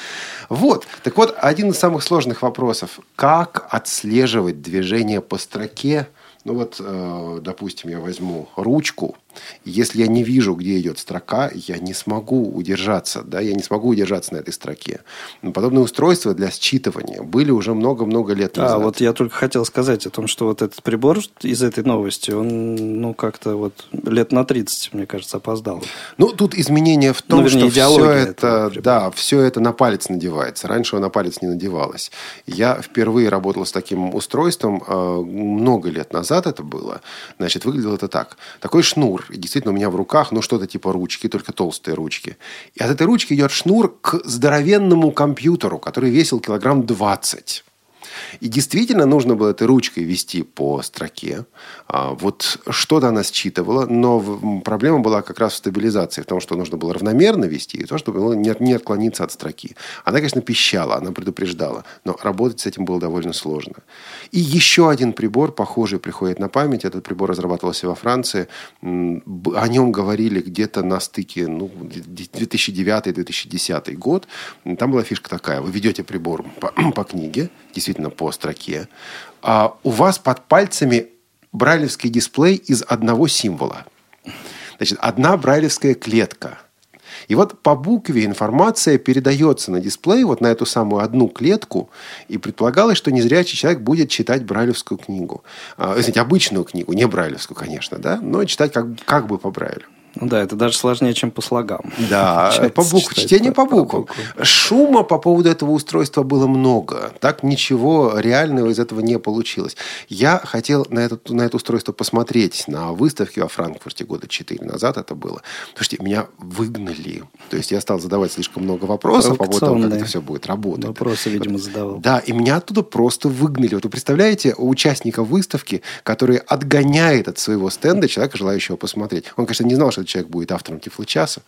Вот. Так вот, один из самых сложных вопросов. Как отслеживать движение по строке? Ну вот, э, допустим, я возьму ручку. Если я не вижу, где идет строка, я не смогу удержаться. Да? Я не смогу удержаться на этой строке. Но подобные устройства для считывания были уже много-много лет назад.
А, вот я только хотел сказать о том, что вот этот прибор из этой новости, он, ну, как-то вот лет на 30, мне кажется, опоздал.
Ну, тут изменение в том,
Ну, вернее,
что все это, да, все это на палец надевается. Раньше на палец не надевалось. Я впервые работал с таким устройством э, много лет назад это было. Значит, выглядело это так. Такой шнур. И действительно у меня в руках, ну, что-то типа ручки, только толстые ручки. И от этой ручки идет шнур к здоровенному компьютеру, который весил килограмм 20. И действительно нужно было этой ручкой вести по строке. А, вот что-то она считывала, но проблема была как раз в стабилизации, в том, что нужно было равномерно вести, и то, чтобы не, отклониться от строки. Она, конечно, пищала, она предупреждала, но работать с этим было довольно сложно. И еще один прибор, похожий, приходит на память. Этот прибор разрабатывался во Франции. О нем говорили где-то на стыке ну, 2009-2010 год. Там была фишка такая. Вы ведете прибор по, [clears throat] по книге, действительно по строке. А у вас под пальцами брайлевский дисплей из одного символа. Значит, одна брайлевская клетка. И вот по букве информация передается на дисплей, вот на эту самую одну клетку, и предполагалось, что незрячий человек будет читать брайлевскую книгу. А, извините, обычную книгу, не брайлевскую, конечно, да, но читать как, как бы по брайлю.
Ну да, это даже сложнее, чем по слогам.
Да, [laughs]
Получается,
по
читать
чтение по буквам.
буквам.
Шума по поводу этого устройства было много. Так ничего реального из этого не получилось. Я хотел на это, на это устройство посмотреть на выставке во Франкфурте года 4 назад это было. Слушайте, меня выгнали. То есть я стал задавать слишком много вопросов по поводу того, как это все будет работать.
Вопросы, видимо, задавал.
Да, и меня оттуда просто выгнали. Вот вы представляете, у участника выставки, который отгоняет от своего стенда человека, желающего посмотреть. Он, конечно, не знал, что этот человек будет автором Тифлочаса.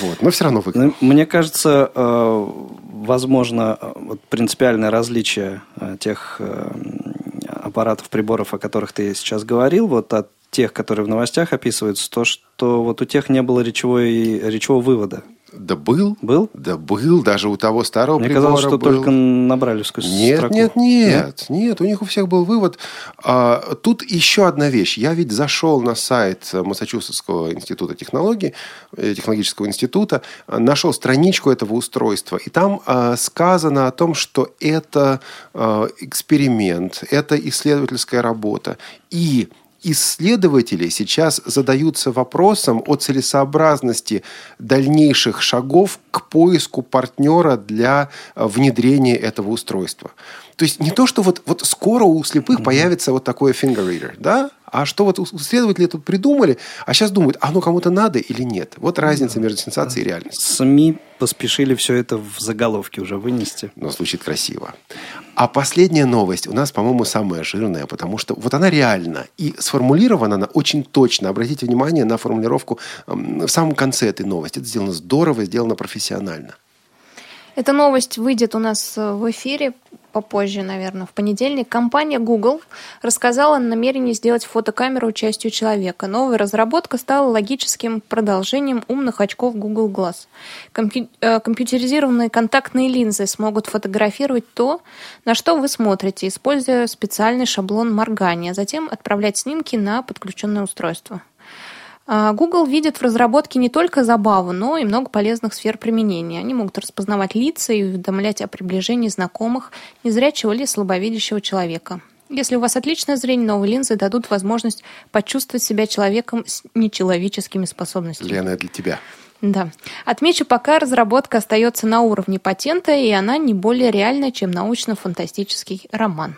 Вот, но все равно выгнал.
Ну, Мне кажется, э, возможно, э, принципиальное различие э, тех аппаратов, приборов, о которых ты сейчас говорил, вот от тех, которые в новостях описываются, то, что вот у тех не было речевой, речевого вывода.
Да был.
Был?
Да был, даже у того старого
Мне казалось, что
был.
только на брайлевскую
Нет,
строку.
нет, нет, нет, у них у всех был вывод. А, тут еще одна вещь. Я ведь зашел на сайт Массачусетского института технологий, э, технологического института, нашел страничку этого устройства, и там а, сказано о том, что это а, эксперимент, это исследовательская работа, и исследователи сейчас задаются вопросом о целесообразности дальнейших шагов к поиску партнера для э, внедрения этого устройства. То есть не то, что вот, вот скоро у слепых появится вот такой finger reader, да? А что вот исследователи тут придумали, а сейчас думают, оно кому-то надо или нет. Вот разница между сенсацией и реальностью.
СМИ поспешили все это в заголовке уже вынести.
Но звучит красиво. А последняя новость у нас, по-моему, самая жирная, потому что вот она реальна. И сформулирована она очень точно. Обратите внимание на формулировку в самом конце этой новости. Это сделано здорово, сделано профессионально.
Эта новость выйдет у нас э, в эфире попозже, наверное, в понедельник. Компания Google рассказала о намерении сделать фотокамеру частью человека. Новая разработка стала логическим продолжением умных очков Google Glass. Компью- э, компьютеризированные контактные линзы смогут фотографировать то, на что вы смотрите, используя специальный шаблон моргания, затем отправлять снимки на подключенное устройство. А, Google видит в разработке не только забаву, но и много полезных сфер применения. Они могут распознавать лица и уведомлять о приближении знакомых, незрячего или слабовидящего человека. Если у вас отличное зрение, новые линзы дадут возможность почувствовать себя человеком с нечеловеческими способностями.
Лена, это для тебя.
Да. Отмечу, пока разработка остается на уровне патента, и она не более реальная, чем научно-фантастический роман.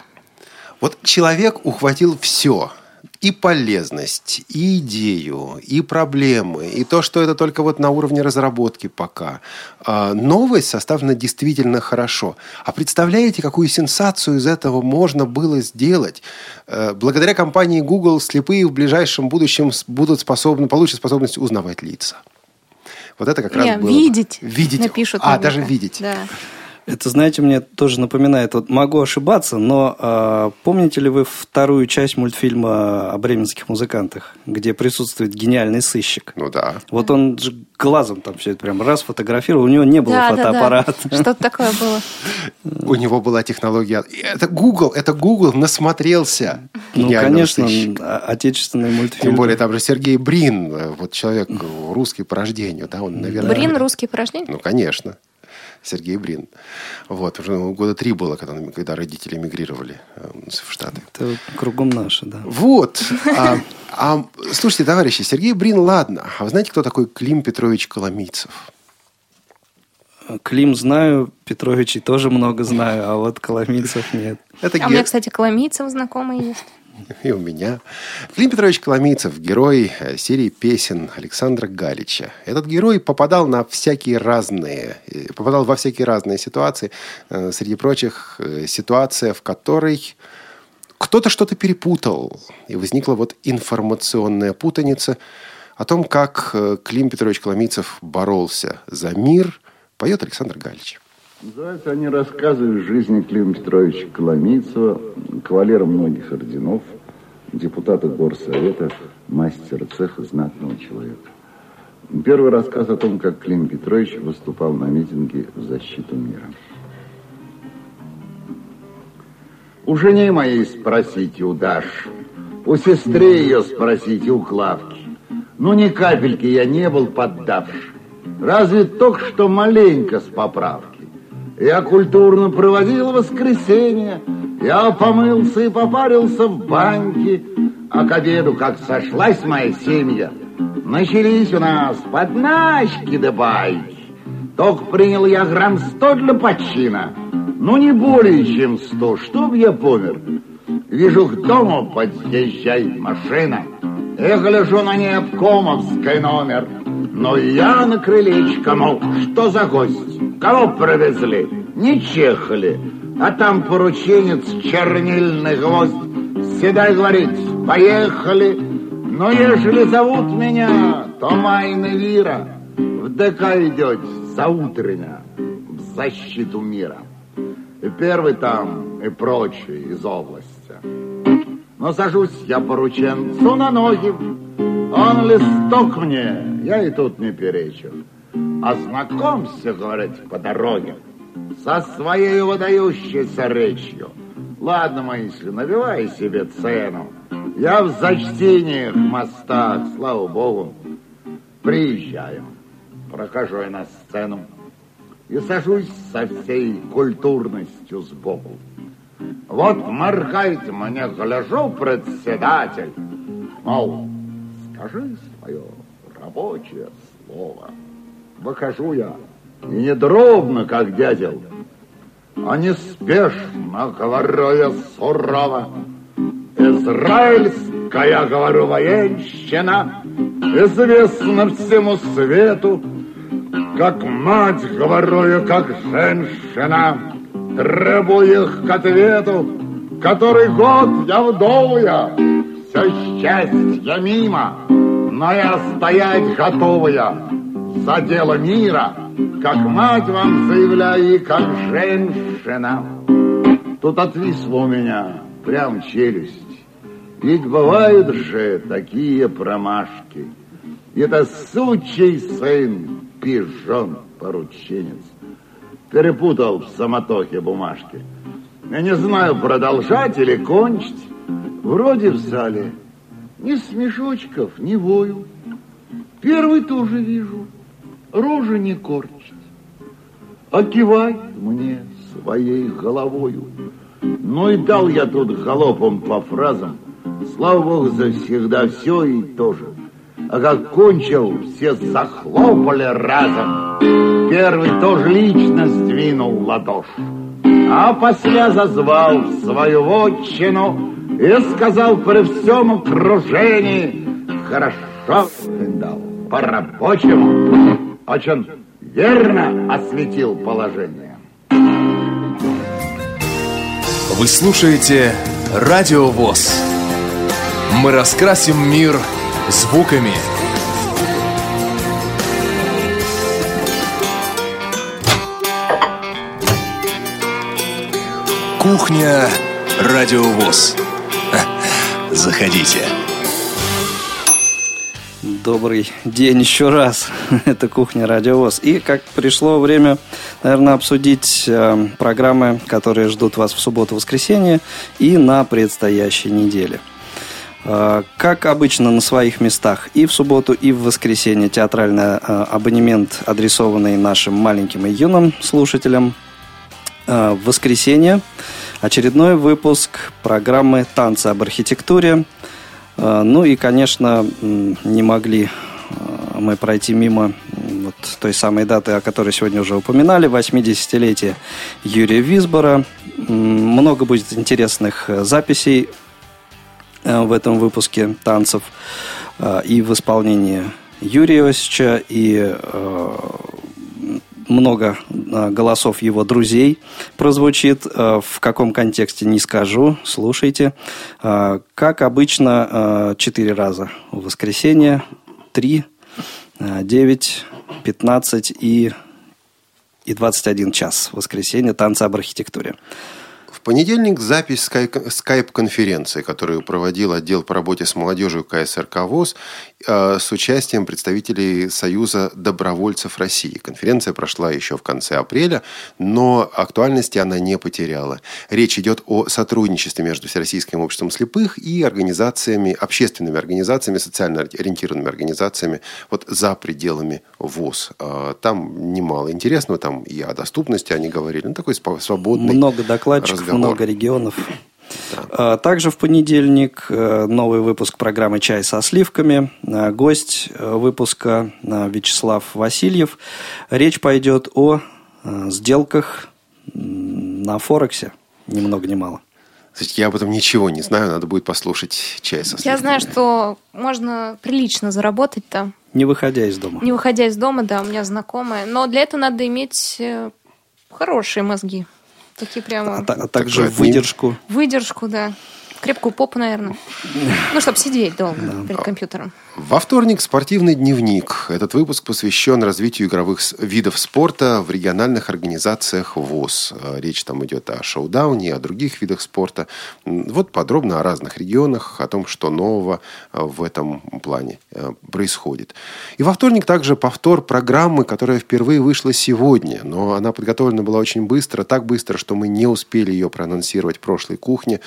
Вот человек ухватил все. И полезность, и идею, и проблемы, и то, что это только вот на уровне разработки пока. А новость составлена действительно хорошо. А представляете, какую сенсацию из этого можно было сделать? Э, Благодаря компании Google слепые в ближайшем будущем будут способны, получат способность узнавать лица. Вот это как раз
Не,
было.
видеть.
Видеть.
Напишут
а,
наверняка.
даже видеть.
Да.
Это, знаете, мне тоже напоминает, вот могу ошибаться, но а, помните ли вы вторую часть мультфильма о бременских музыкантах, где присутствует гениальный сыщик?
Ну да.
Вот он же глазом там все это прям раз фотографировал, у него не было
Да, да, да.
фотоаппарата. [laughs]
Что-то такое было.
У него была технология. Это Google, это Google насмотрелся.
Ну,
гениального
конечно, а- отечественный мультфильм.
Тем более там же Сергей Брин, э, вот человек э, русский по рождению, да, он, наверное...
Брин русский по рождению?
Ну, конечно. Сергей Брин. Вот, уже года три было, когда, когда родители эмигрировали э, в Штаты.
Это кругом наше, да.
Вот. А, [laughs] а, слушайте, товарищи, Сергей Брин, ладно. А вы знаете, кто такой Клим Петрович Коломийцев?
Клим знаю, Петровичей тоже много знаю, а вот Коломийцев нет.
Это
А у меня, кстати, Коломийцев знакомый есть.
И у меня. Клим Петрович Коломийцев, герой э, серии песен Александра Галича. Этот герой попадал на всякие разные, э, попадал во всякие разные ситуации. Э, Среди прочих, ситуация, в которой кто-то что-то перепутал. И возникла вот информационная путаница о том, как Клим Петрович Коломийцев боролся за мир, поет Александр Галич.
Называются они рассказы из жизни Клима Петровича Коломийцева, кавалера многих орденов, депутата горсовета, мастера цеха, знатного человека. Первый рассказ о том, как Клим Петрович выступал на митинге в защиту мира. У жены моей спросите, у Даши, у сестры ее спросите, у Клавки. Ну, ни капельки я не был поддавший. Разве только что маленько с поправки. Я культурно проводил воскресенье, я помылся и попарился в баньке, а к обеду, как сошлась моя семья, начались у нас подначки да байки. Только принял я грамм сто для почина, ну не более чем сто, чтоб я помер. Вижу, к дому подъезжает машина. Я гляжу на ней обкомовский номер. Но я на крылечко, мол, что за гость? Кого привезли? Не чехали. А там порученец, чернильный гвоздь. Седай, говорит, поехали. Но ежели зовут меня, то Майна Вира в ДК идет за утрення в защиту мира. И первый там, и прочие из области. Но сажусь я порученцу на ноги, он листок мне, я и тут не перечу. Ознакомься, говорит, по дороге со своей выдающейся речью. Ладно, мысли, набивай себе цену. Я в зачтениях, мостах, слава богу, приезжаю. Прохожу я на сцену и сажусь со всей культурностью сбоку. Вот моргает мне, гляжу, председатель, мол, скажи свое рабочее слово. Выхожу я, не дробно, как дятел, а неспешно, говорю я сурово. Израильская, говорю, военщина известна всему свету, как мать, говорю я, как женщина, требую их к ответу, который год я вдовая, все счастье мимо, но я стоять готовая за дело мира, как мать вам заявляю и как женщина. Тут отвисла у меня прям челюсть. Ведь бывают же такие промашки. Это сучий сын, пижон, порученец. Перепутал в самотохе бумажки. Я не знаю, продолжать или кончить. Вроде в зале ни смешочков, ни вою. Первый тоже вижу, рожи не корчит. А кивай мне своей головою. Ну и дал я тут галопом по фразам. Слава Богу, завсегда все и тоже. А как кончил, все захлопали разом. Первый тоже лично сдвинул ладошь. А после зазвал в свою вотчину и сказал при всем окружении, хорошо дал, по-рабочему, очень верно осветил положение.
Вы слушаете Радио ВОЗ. Мы раскрасим мир звуками. Кухня Радио ВОЗ. [laughs] Заходите.
Добрый день еще раз. [laughs] Это «Кухня Радиовоз». И как пришло время, наверное, обсудить э, программы, которые ждут вас в субботу-воскресенье и на предстоящей неделе. Э, как обычно на своих местах и в субботу, и в воскресенье театральный э, абонемент, адресованный нашим маленьким и юным слушателям. Э, в воскресенье очередной выпуск программы «Танцы об архитектуре», ну и, конечно, не могли мы пройти мимо вот той самой даты, о которой сегодня уже упоминали, 80-летие Юрия Висбора. Много будет интересных записей в этом выпуске танцев а, и в исполнении Юрия Иосича, и э, много голосов его друзей прозвучит. В каком контексте не скажу, слушайте. Как обычно, четыре раза в воскресенье, три, девять, пятнадцать и, и двадцать один час в воскресенье танца об архитектуре
понедельник запись скайп-конференции, которую проводил отдел по работе с молодежью КСРК ВОЗ э, с участием представителей Союза добровольцев России. Конференция прошла еще в конце апреля, но актуальности она не потеряла. Речь идет о сотрудничестве между Всероссийским обществом слепых и организациями, общественными организациями, социально ориентированными организациями вот за пределами ВОЗ. Э, там немало интересного, там и о доступности они говорили. Ну, такой свободный
Много докладчиков. Много регионов. Да. А, также в понедельник э, новый выпуск программы «Чай со сливками». А, гость э, выпуска э, Вячеслав Васильев. Речь пойдет о сделках на Форексе, ни много ни мало.
Я об этом ничего не знаю, надо будет послушать чай со сливками.
Я знаю, что можно прилично заработать там.
Не выходя из дома.
Не выходя из дома, да, у меня знакомая. Но для этого надо иметь хорошие мозги. Такие прямо...
А, а также выдержку.
Выдержку, да. Крепкую попу, наверное. Ну, чтобы сидеть долго перед компьютером.
Во вторник «Спортивный дневник». Этот выпуск посвящен развитию игровых видов спорта в региональных организациях ВОЗ. Э, Речь там идет о шоу-дауне, о других видах спорта. Вот подробно о разных регионах, о том, что нового э, в этом плане э, происходит. И во вторник также повтор программы, которая впервые вышла сегодня. Но она подготовлена была очень быстро, так быстро, что мы не успели ее проанонсировать в прошлой кухне.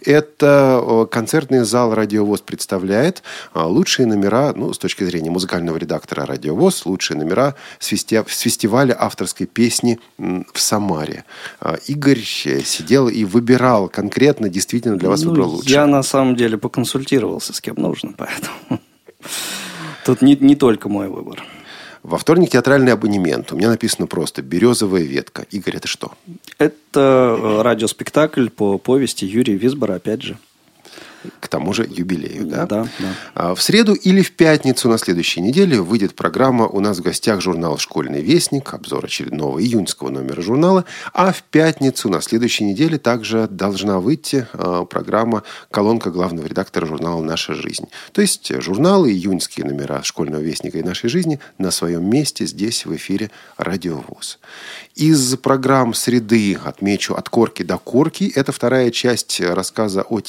Это э, концертный зал «Радиовоз» представляет э, лучшие номера, ну, с точки зрения музыкального редактора «Радиовоз», лучшие номера с, фести- с фестиваля авторской песни в Самаре. Э, Игорь э, сидел и выбирал конкретно, действительно для вас
Ну,
выбрал лучшее.
Я на самом деле поконсультировался с кем нужно, поэтому тут не, не только мой выбор.
Во вторник театральный абонемент. У меня написано просто «Березовая ветка». Игорь, это что?
Это э, радиоспектакль по повести Юрия Висбора, опять же.
К тому же юбилею, да?
Да, да.
А В среду или в пятницу на следующей неделе выйдет программа «У нас в гостях журнал «Школьный вестник», обзор очередного июньского номера журнала. А в пятницу на следующей неделе также должна выйти э, программа «Колонка главного редактора журнала «Наша жизнь». То есть журналы, июньские номера «Школьного вестника» и «Нашей жизни» на своем месте здесь в эфире «Радиовоз». Из программ среды отмечу «От корки до корки». Это вторая часть рассказа о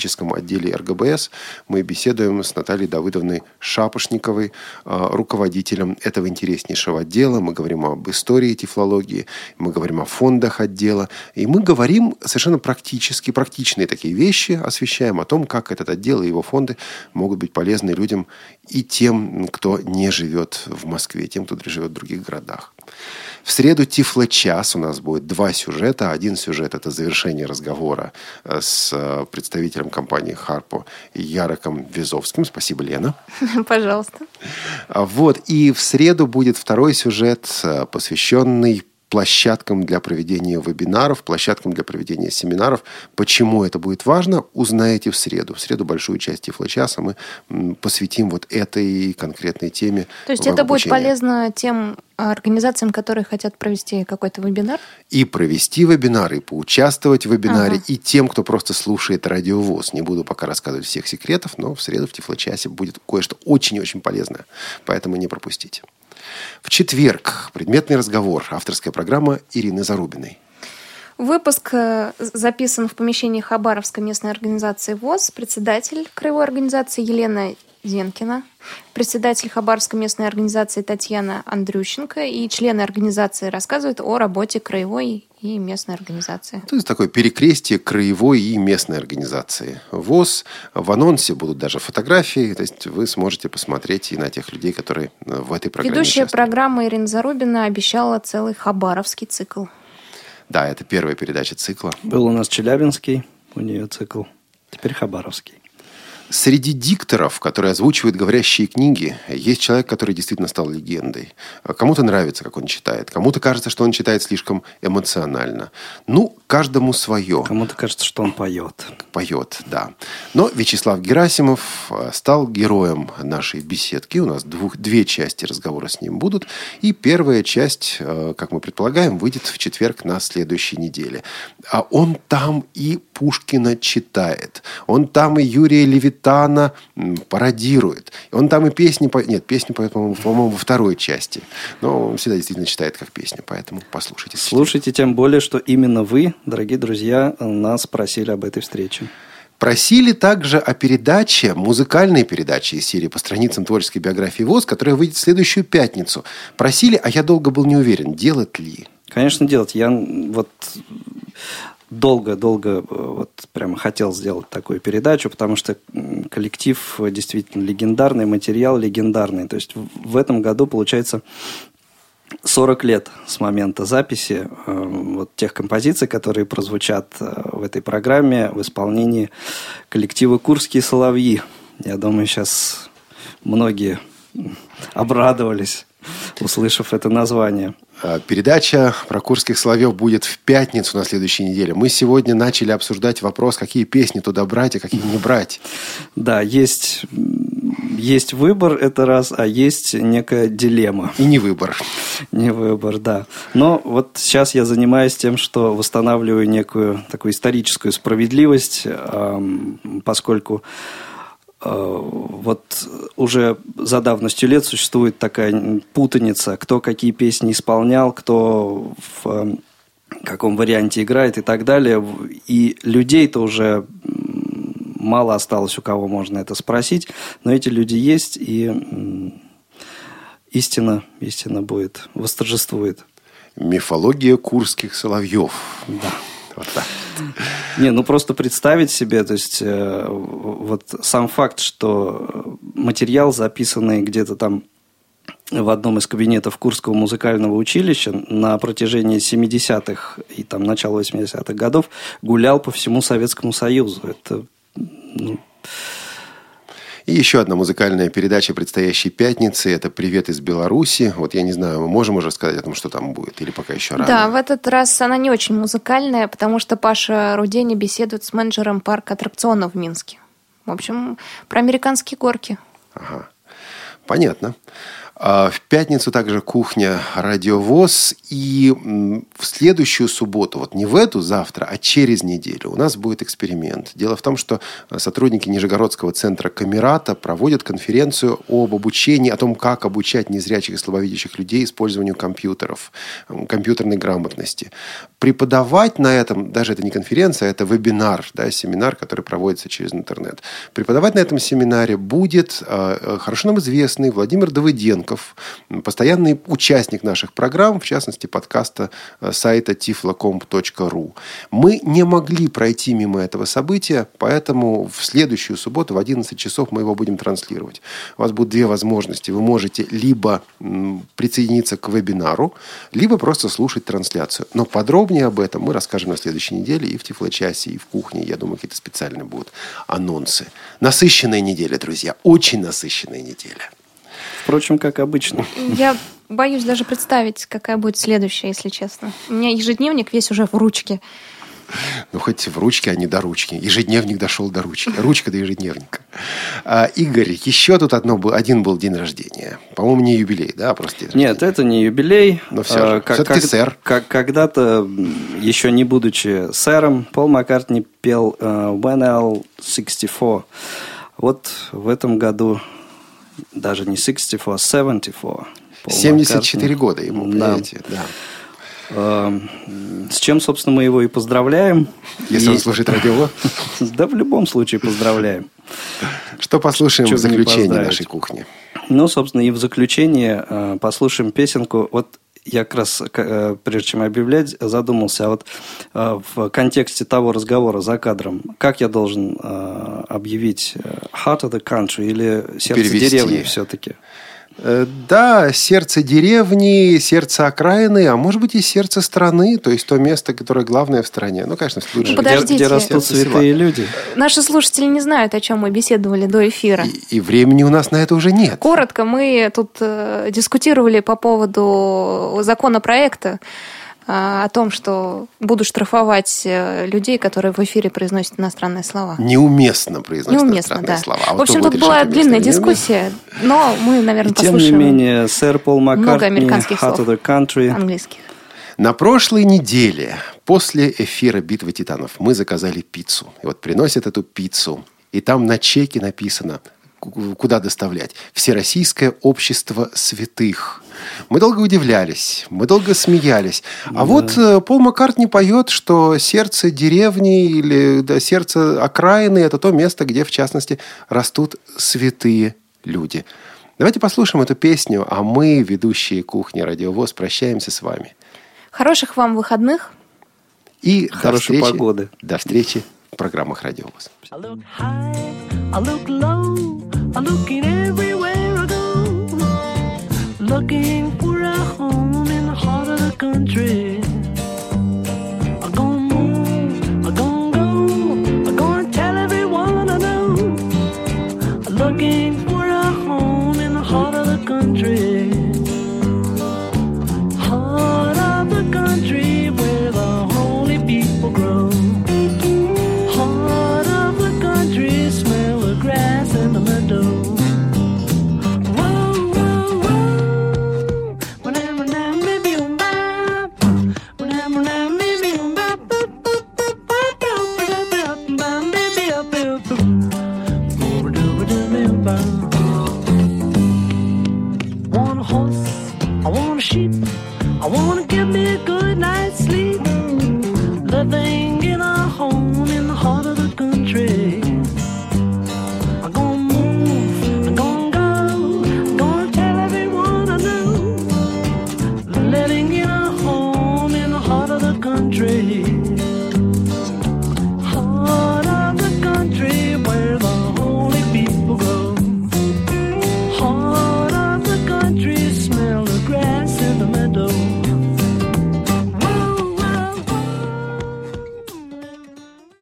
тифлобиблиографическом отделе РГБС. Мы беседуем с Натальей Давыдовной Шапошниковой, э, руководителем этого интереснейшего отдела. Мы говорим об истории тифлологии, мы говорим о фондах отдела. И мы говорим совершенно практически, практичные такие вещи, освещаем о том, как этот отдел и его фонды могут быть полезны людям и тем, кто не живет в Москве, тем, кто живет в других городах. В среду Тифло-час у нас будет два сюжета. Один сюжет – это завершение разговора э, с э, представителем компании «Харпо» Яроком Визовским. Спасибо, Лена. [laughs]
Пожалуйста.
А Вот. И в среду будет второй сюжет, э, посвященный площадкам для проведения вебинаров, площадкам для проведения семинаров. Почему это будет важно, узнаете в среду. В среду большую часть Тифло-часа мы посвятим вот этой конкретной теме.
То есть это будет
обучении.
полезно тем организациям, которые хотят провести какой-то вебинар?
и провести вебинар, и поучаствовать в вебинаре,
Ага.
и тем, кто просто слушает радиовоз. Не буду пока рассказывать всех секретов, но в среду в Тифлочасе будет кое-что очень-очень полезное. Поэтому не пропустите. В четверг предметный разговор. Авторская программа Ирины Зарубиной.
Выпуск э, записан в помещении Хабаровской местной организации ВОЗ, председатель краевой организации Елена Зенкина, председатель Хабаровской местной организации Татьяна Андрющенко и члены организации рассказывают о работе краевой и местной организации.
То есть такое перекрестие краевой и местной организации. ВОЗ. В анонсе будут даже фотографии. То есть вы сможете посмотреть и на тех людей, которые э, в этой программе
Ведущая
участвуют.
программы Ирина Зарубина обещала целый хабаровский цикл.
Да, это первая передача цикла.
Был у нас Челябинский, у нее цикл. Теперь Хабаровский.
Среди дикторов, которые озвучивают говорящие книги, есть человек, который действительно стал легендой. Кому-то нравится, как он читает. Кому-то кажется, что он читает слишком эмоционально. Ну, каждому свое.
Кому-то кажется, что он поет.
Поет, да. Но Вячеслав Герасимов э, стал героем нашей беседки. У нас двух, две части разговора с ним будут. И первая часть, э, как мы предполагаем, выйдет в четверг на следующей неделе. А он там и Пушкина читает. Он там и Юрия Левитана м, пародирует. Он там и песни... по- Нет, песни, по-моему, по-моему, во второй части. Но он всегда действительно читает как песню. Поэтому послушайте.
Слушайте, тем более, что именно вы, дорогие друзья, нас просили об этой встрече.
Просили также о передаче, музыкальной передаче из серии по страницам творческой биографии ВОЗ, которая выйдет в следующую пятницу. Просили, а я долго был не уверен, делать ли.
Конечно, делать. Я вот долго-долго вот прямо хотел сделать такую передачу, потому что коллектив действительно легендарный, материал легендарный. То есть в этом году, получается, 40 лет с момента записи э, вот тех композиций, которые прозвучат э, в этой программе в исполнении коллектива «Курские соловьи». Я думаю, сейчас многие обрадовались, услышав это название.
А, Передача про Курских Соловьев будет в пятницу на следующей неделе. Мы сегодня начали обсуждать вопрос, какие песни туда брать, а какие не брать.
Да, есть, есть выбор, это раз, а есть некая дилемма.
И не выбор.
Не выбор, да. Но вот сейчас я занимаюсь тем, что восстанавливаю некую такую историческую справедливость, поскольку вот уже за давностью лет существует такая путаница, кто какие песни исполнял, кто в каком варианте играет и так далее. И людей-то уже мало осталось, у кого можно это спросить, но эти люди есть, и истина, истина будет, восторжествует.
Мифология курских соловьев.
Да. Вот. Не, ну просто представить себе, то есть э, вот сам факт, что материал, записанный где-то там в одном из кабинетов Курского музыкального училища на протяжении 70-х и там начала 80-х годов гулял по всему Советскому Союзу. Это ну...
И еще одна музыкальная передача предстоящей пятницы. Это «Привет из Беларуси». Вот я не знаю, мы можем уже сказать о том, что там будет? Или пока еще рано?
Да, в этот раз она не очень музыкальная, потому что Паша Рудени беседует с менеджером парка аттракционов в Минске. В общем, про американские горки.
Ага. Понятно. А в пятницу также кухня «Радиовоз». И в следующую субботу, вот не в эту завтра, а через неделю у нас будет эксперимент. Дело в том, что сотрудники Нижегородского центра Камерата проводят конференцию об обучении, о том, как обучать незрячих и слабовидящих людей использованию компьютеров, компьютерной грамотности. Преподавать на этом, даже это не конференция, это вебинар, да, семинар, который проводится через интернет. Преподавать на этом семинаре будет э, хорошо нам известный Владимир Давыденко, Новиков, постоянный участник наших программ, в частности, подкаста э, сайта tiflocomp.ru. Мы не могли пройти мимо этого события, поэтому в следующую субботу в 11 часов мы его будем транслировать. У вас будут две возможности. Вы можете либо присоединиться к вебинару, либо просто слушать трансляцию. Но подробнее об этом мы расскажем на следующей неделе и в Тифлочасе, и в кухне. Я думаю, какие-то специальные будут анонсы. Насыщенная неделя, друзья. Очень насыщенная неделя.
Впрочем, как обычно.
Я боюсь даже представить, какая будет следующая, если честно. У меня ежедневник весь уже в ручке.
Ну, хоть в ручке, а не до ручки. Ежедневник дошел до ручки. Ручка до ежедневника. А, Игорь, еще тут одно, один был день рождения. По-моему, не юбилей, да? Просто
Нет, это не юбилей.
Но все а, как, Все-таки как, сэр.
Как, когда-то, еще не будучи сэром, Пол Маккартни пел uh, When I'll 64. Вот в этом году даже не 64, а 74. Пол
74 Маккартни. года ему, понимаете, да. да.
Эм, с чем, собственно, мы его и поздравляем.
Если и... он слушает радио. [laughs]
Да, в любом случае поздравляем.
Что послушаем Чего в заключении нашей кухни?
Ну, собственно, и в заключение э, послушаем песенку. Вот я как раз, э, прежде чем объявлять, задумался, а вот э, в контексте того разговора за кадром, как я должен объявить Heart of the Country или Сердце Перевести. деревни все-таки?
Э, да, сердце деревни, сердце окраины, а может быть и сердце страны, то есть то место, которое главное в стране. Ну, конечно, в
случае. Ну.
Где, где растут святые люди.
Наши слушатели не знают, о чем мы беседовали до эфира.
И, и времени у нас на это уже нет.
Коротко, мы тут э, дискутировали по поводу законопроекта, о том, что буду штрафовать э, людей, которые в эфире произносят иностранные слова.
Неуместно произносят Неуместно, иностранные
да.
слова.
А в общем, тут была длинная дискуссия, но мы, наверное,
И
послушаем.
Тем не менее, сэр Пол Маккартни, много американских
слов.
the country.
Английских.
На прошлой неделе, после эфира «Битвы титанов», мы заказали пиццу. И вот приносят эту пиццу, и там на чеке написано – куда доставлять? Всероссийское общество святых. Мы долго удивлялись, мы долго смеялись. А да. вот э, Пол Маккартни поет, что сердце деревни или да, сердце окраины – это то место, где, в частности, растут святые люди. Давайте послушаем эту песню, а мы, ведущие кухни Радиовоз, прощаемся с вами.
Хороших вам выходных.
И
Хорошей
до встречи,
погоды.
До встречи в программах Радиовоз.
I'm looking everywhere I go, looking for a home in the heart of the country.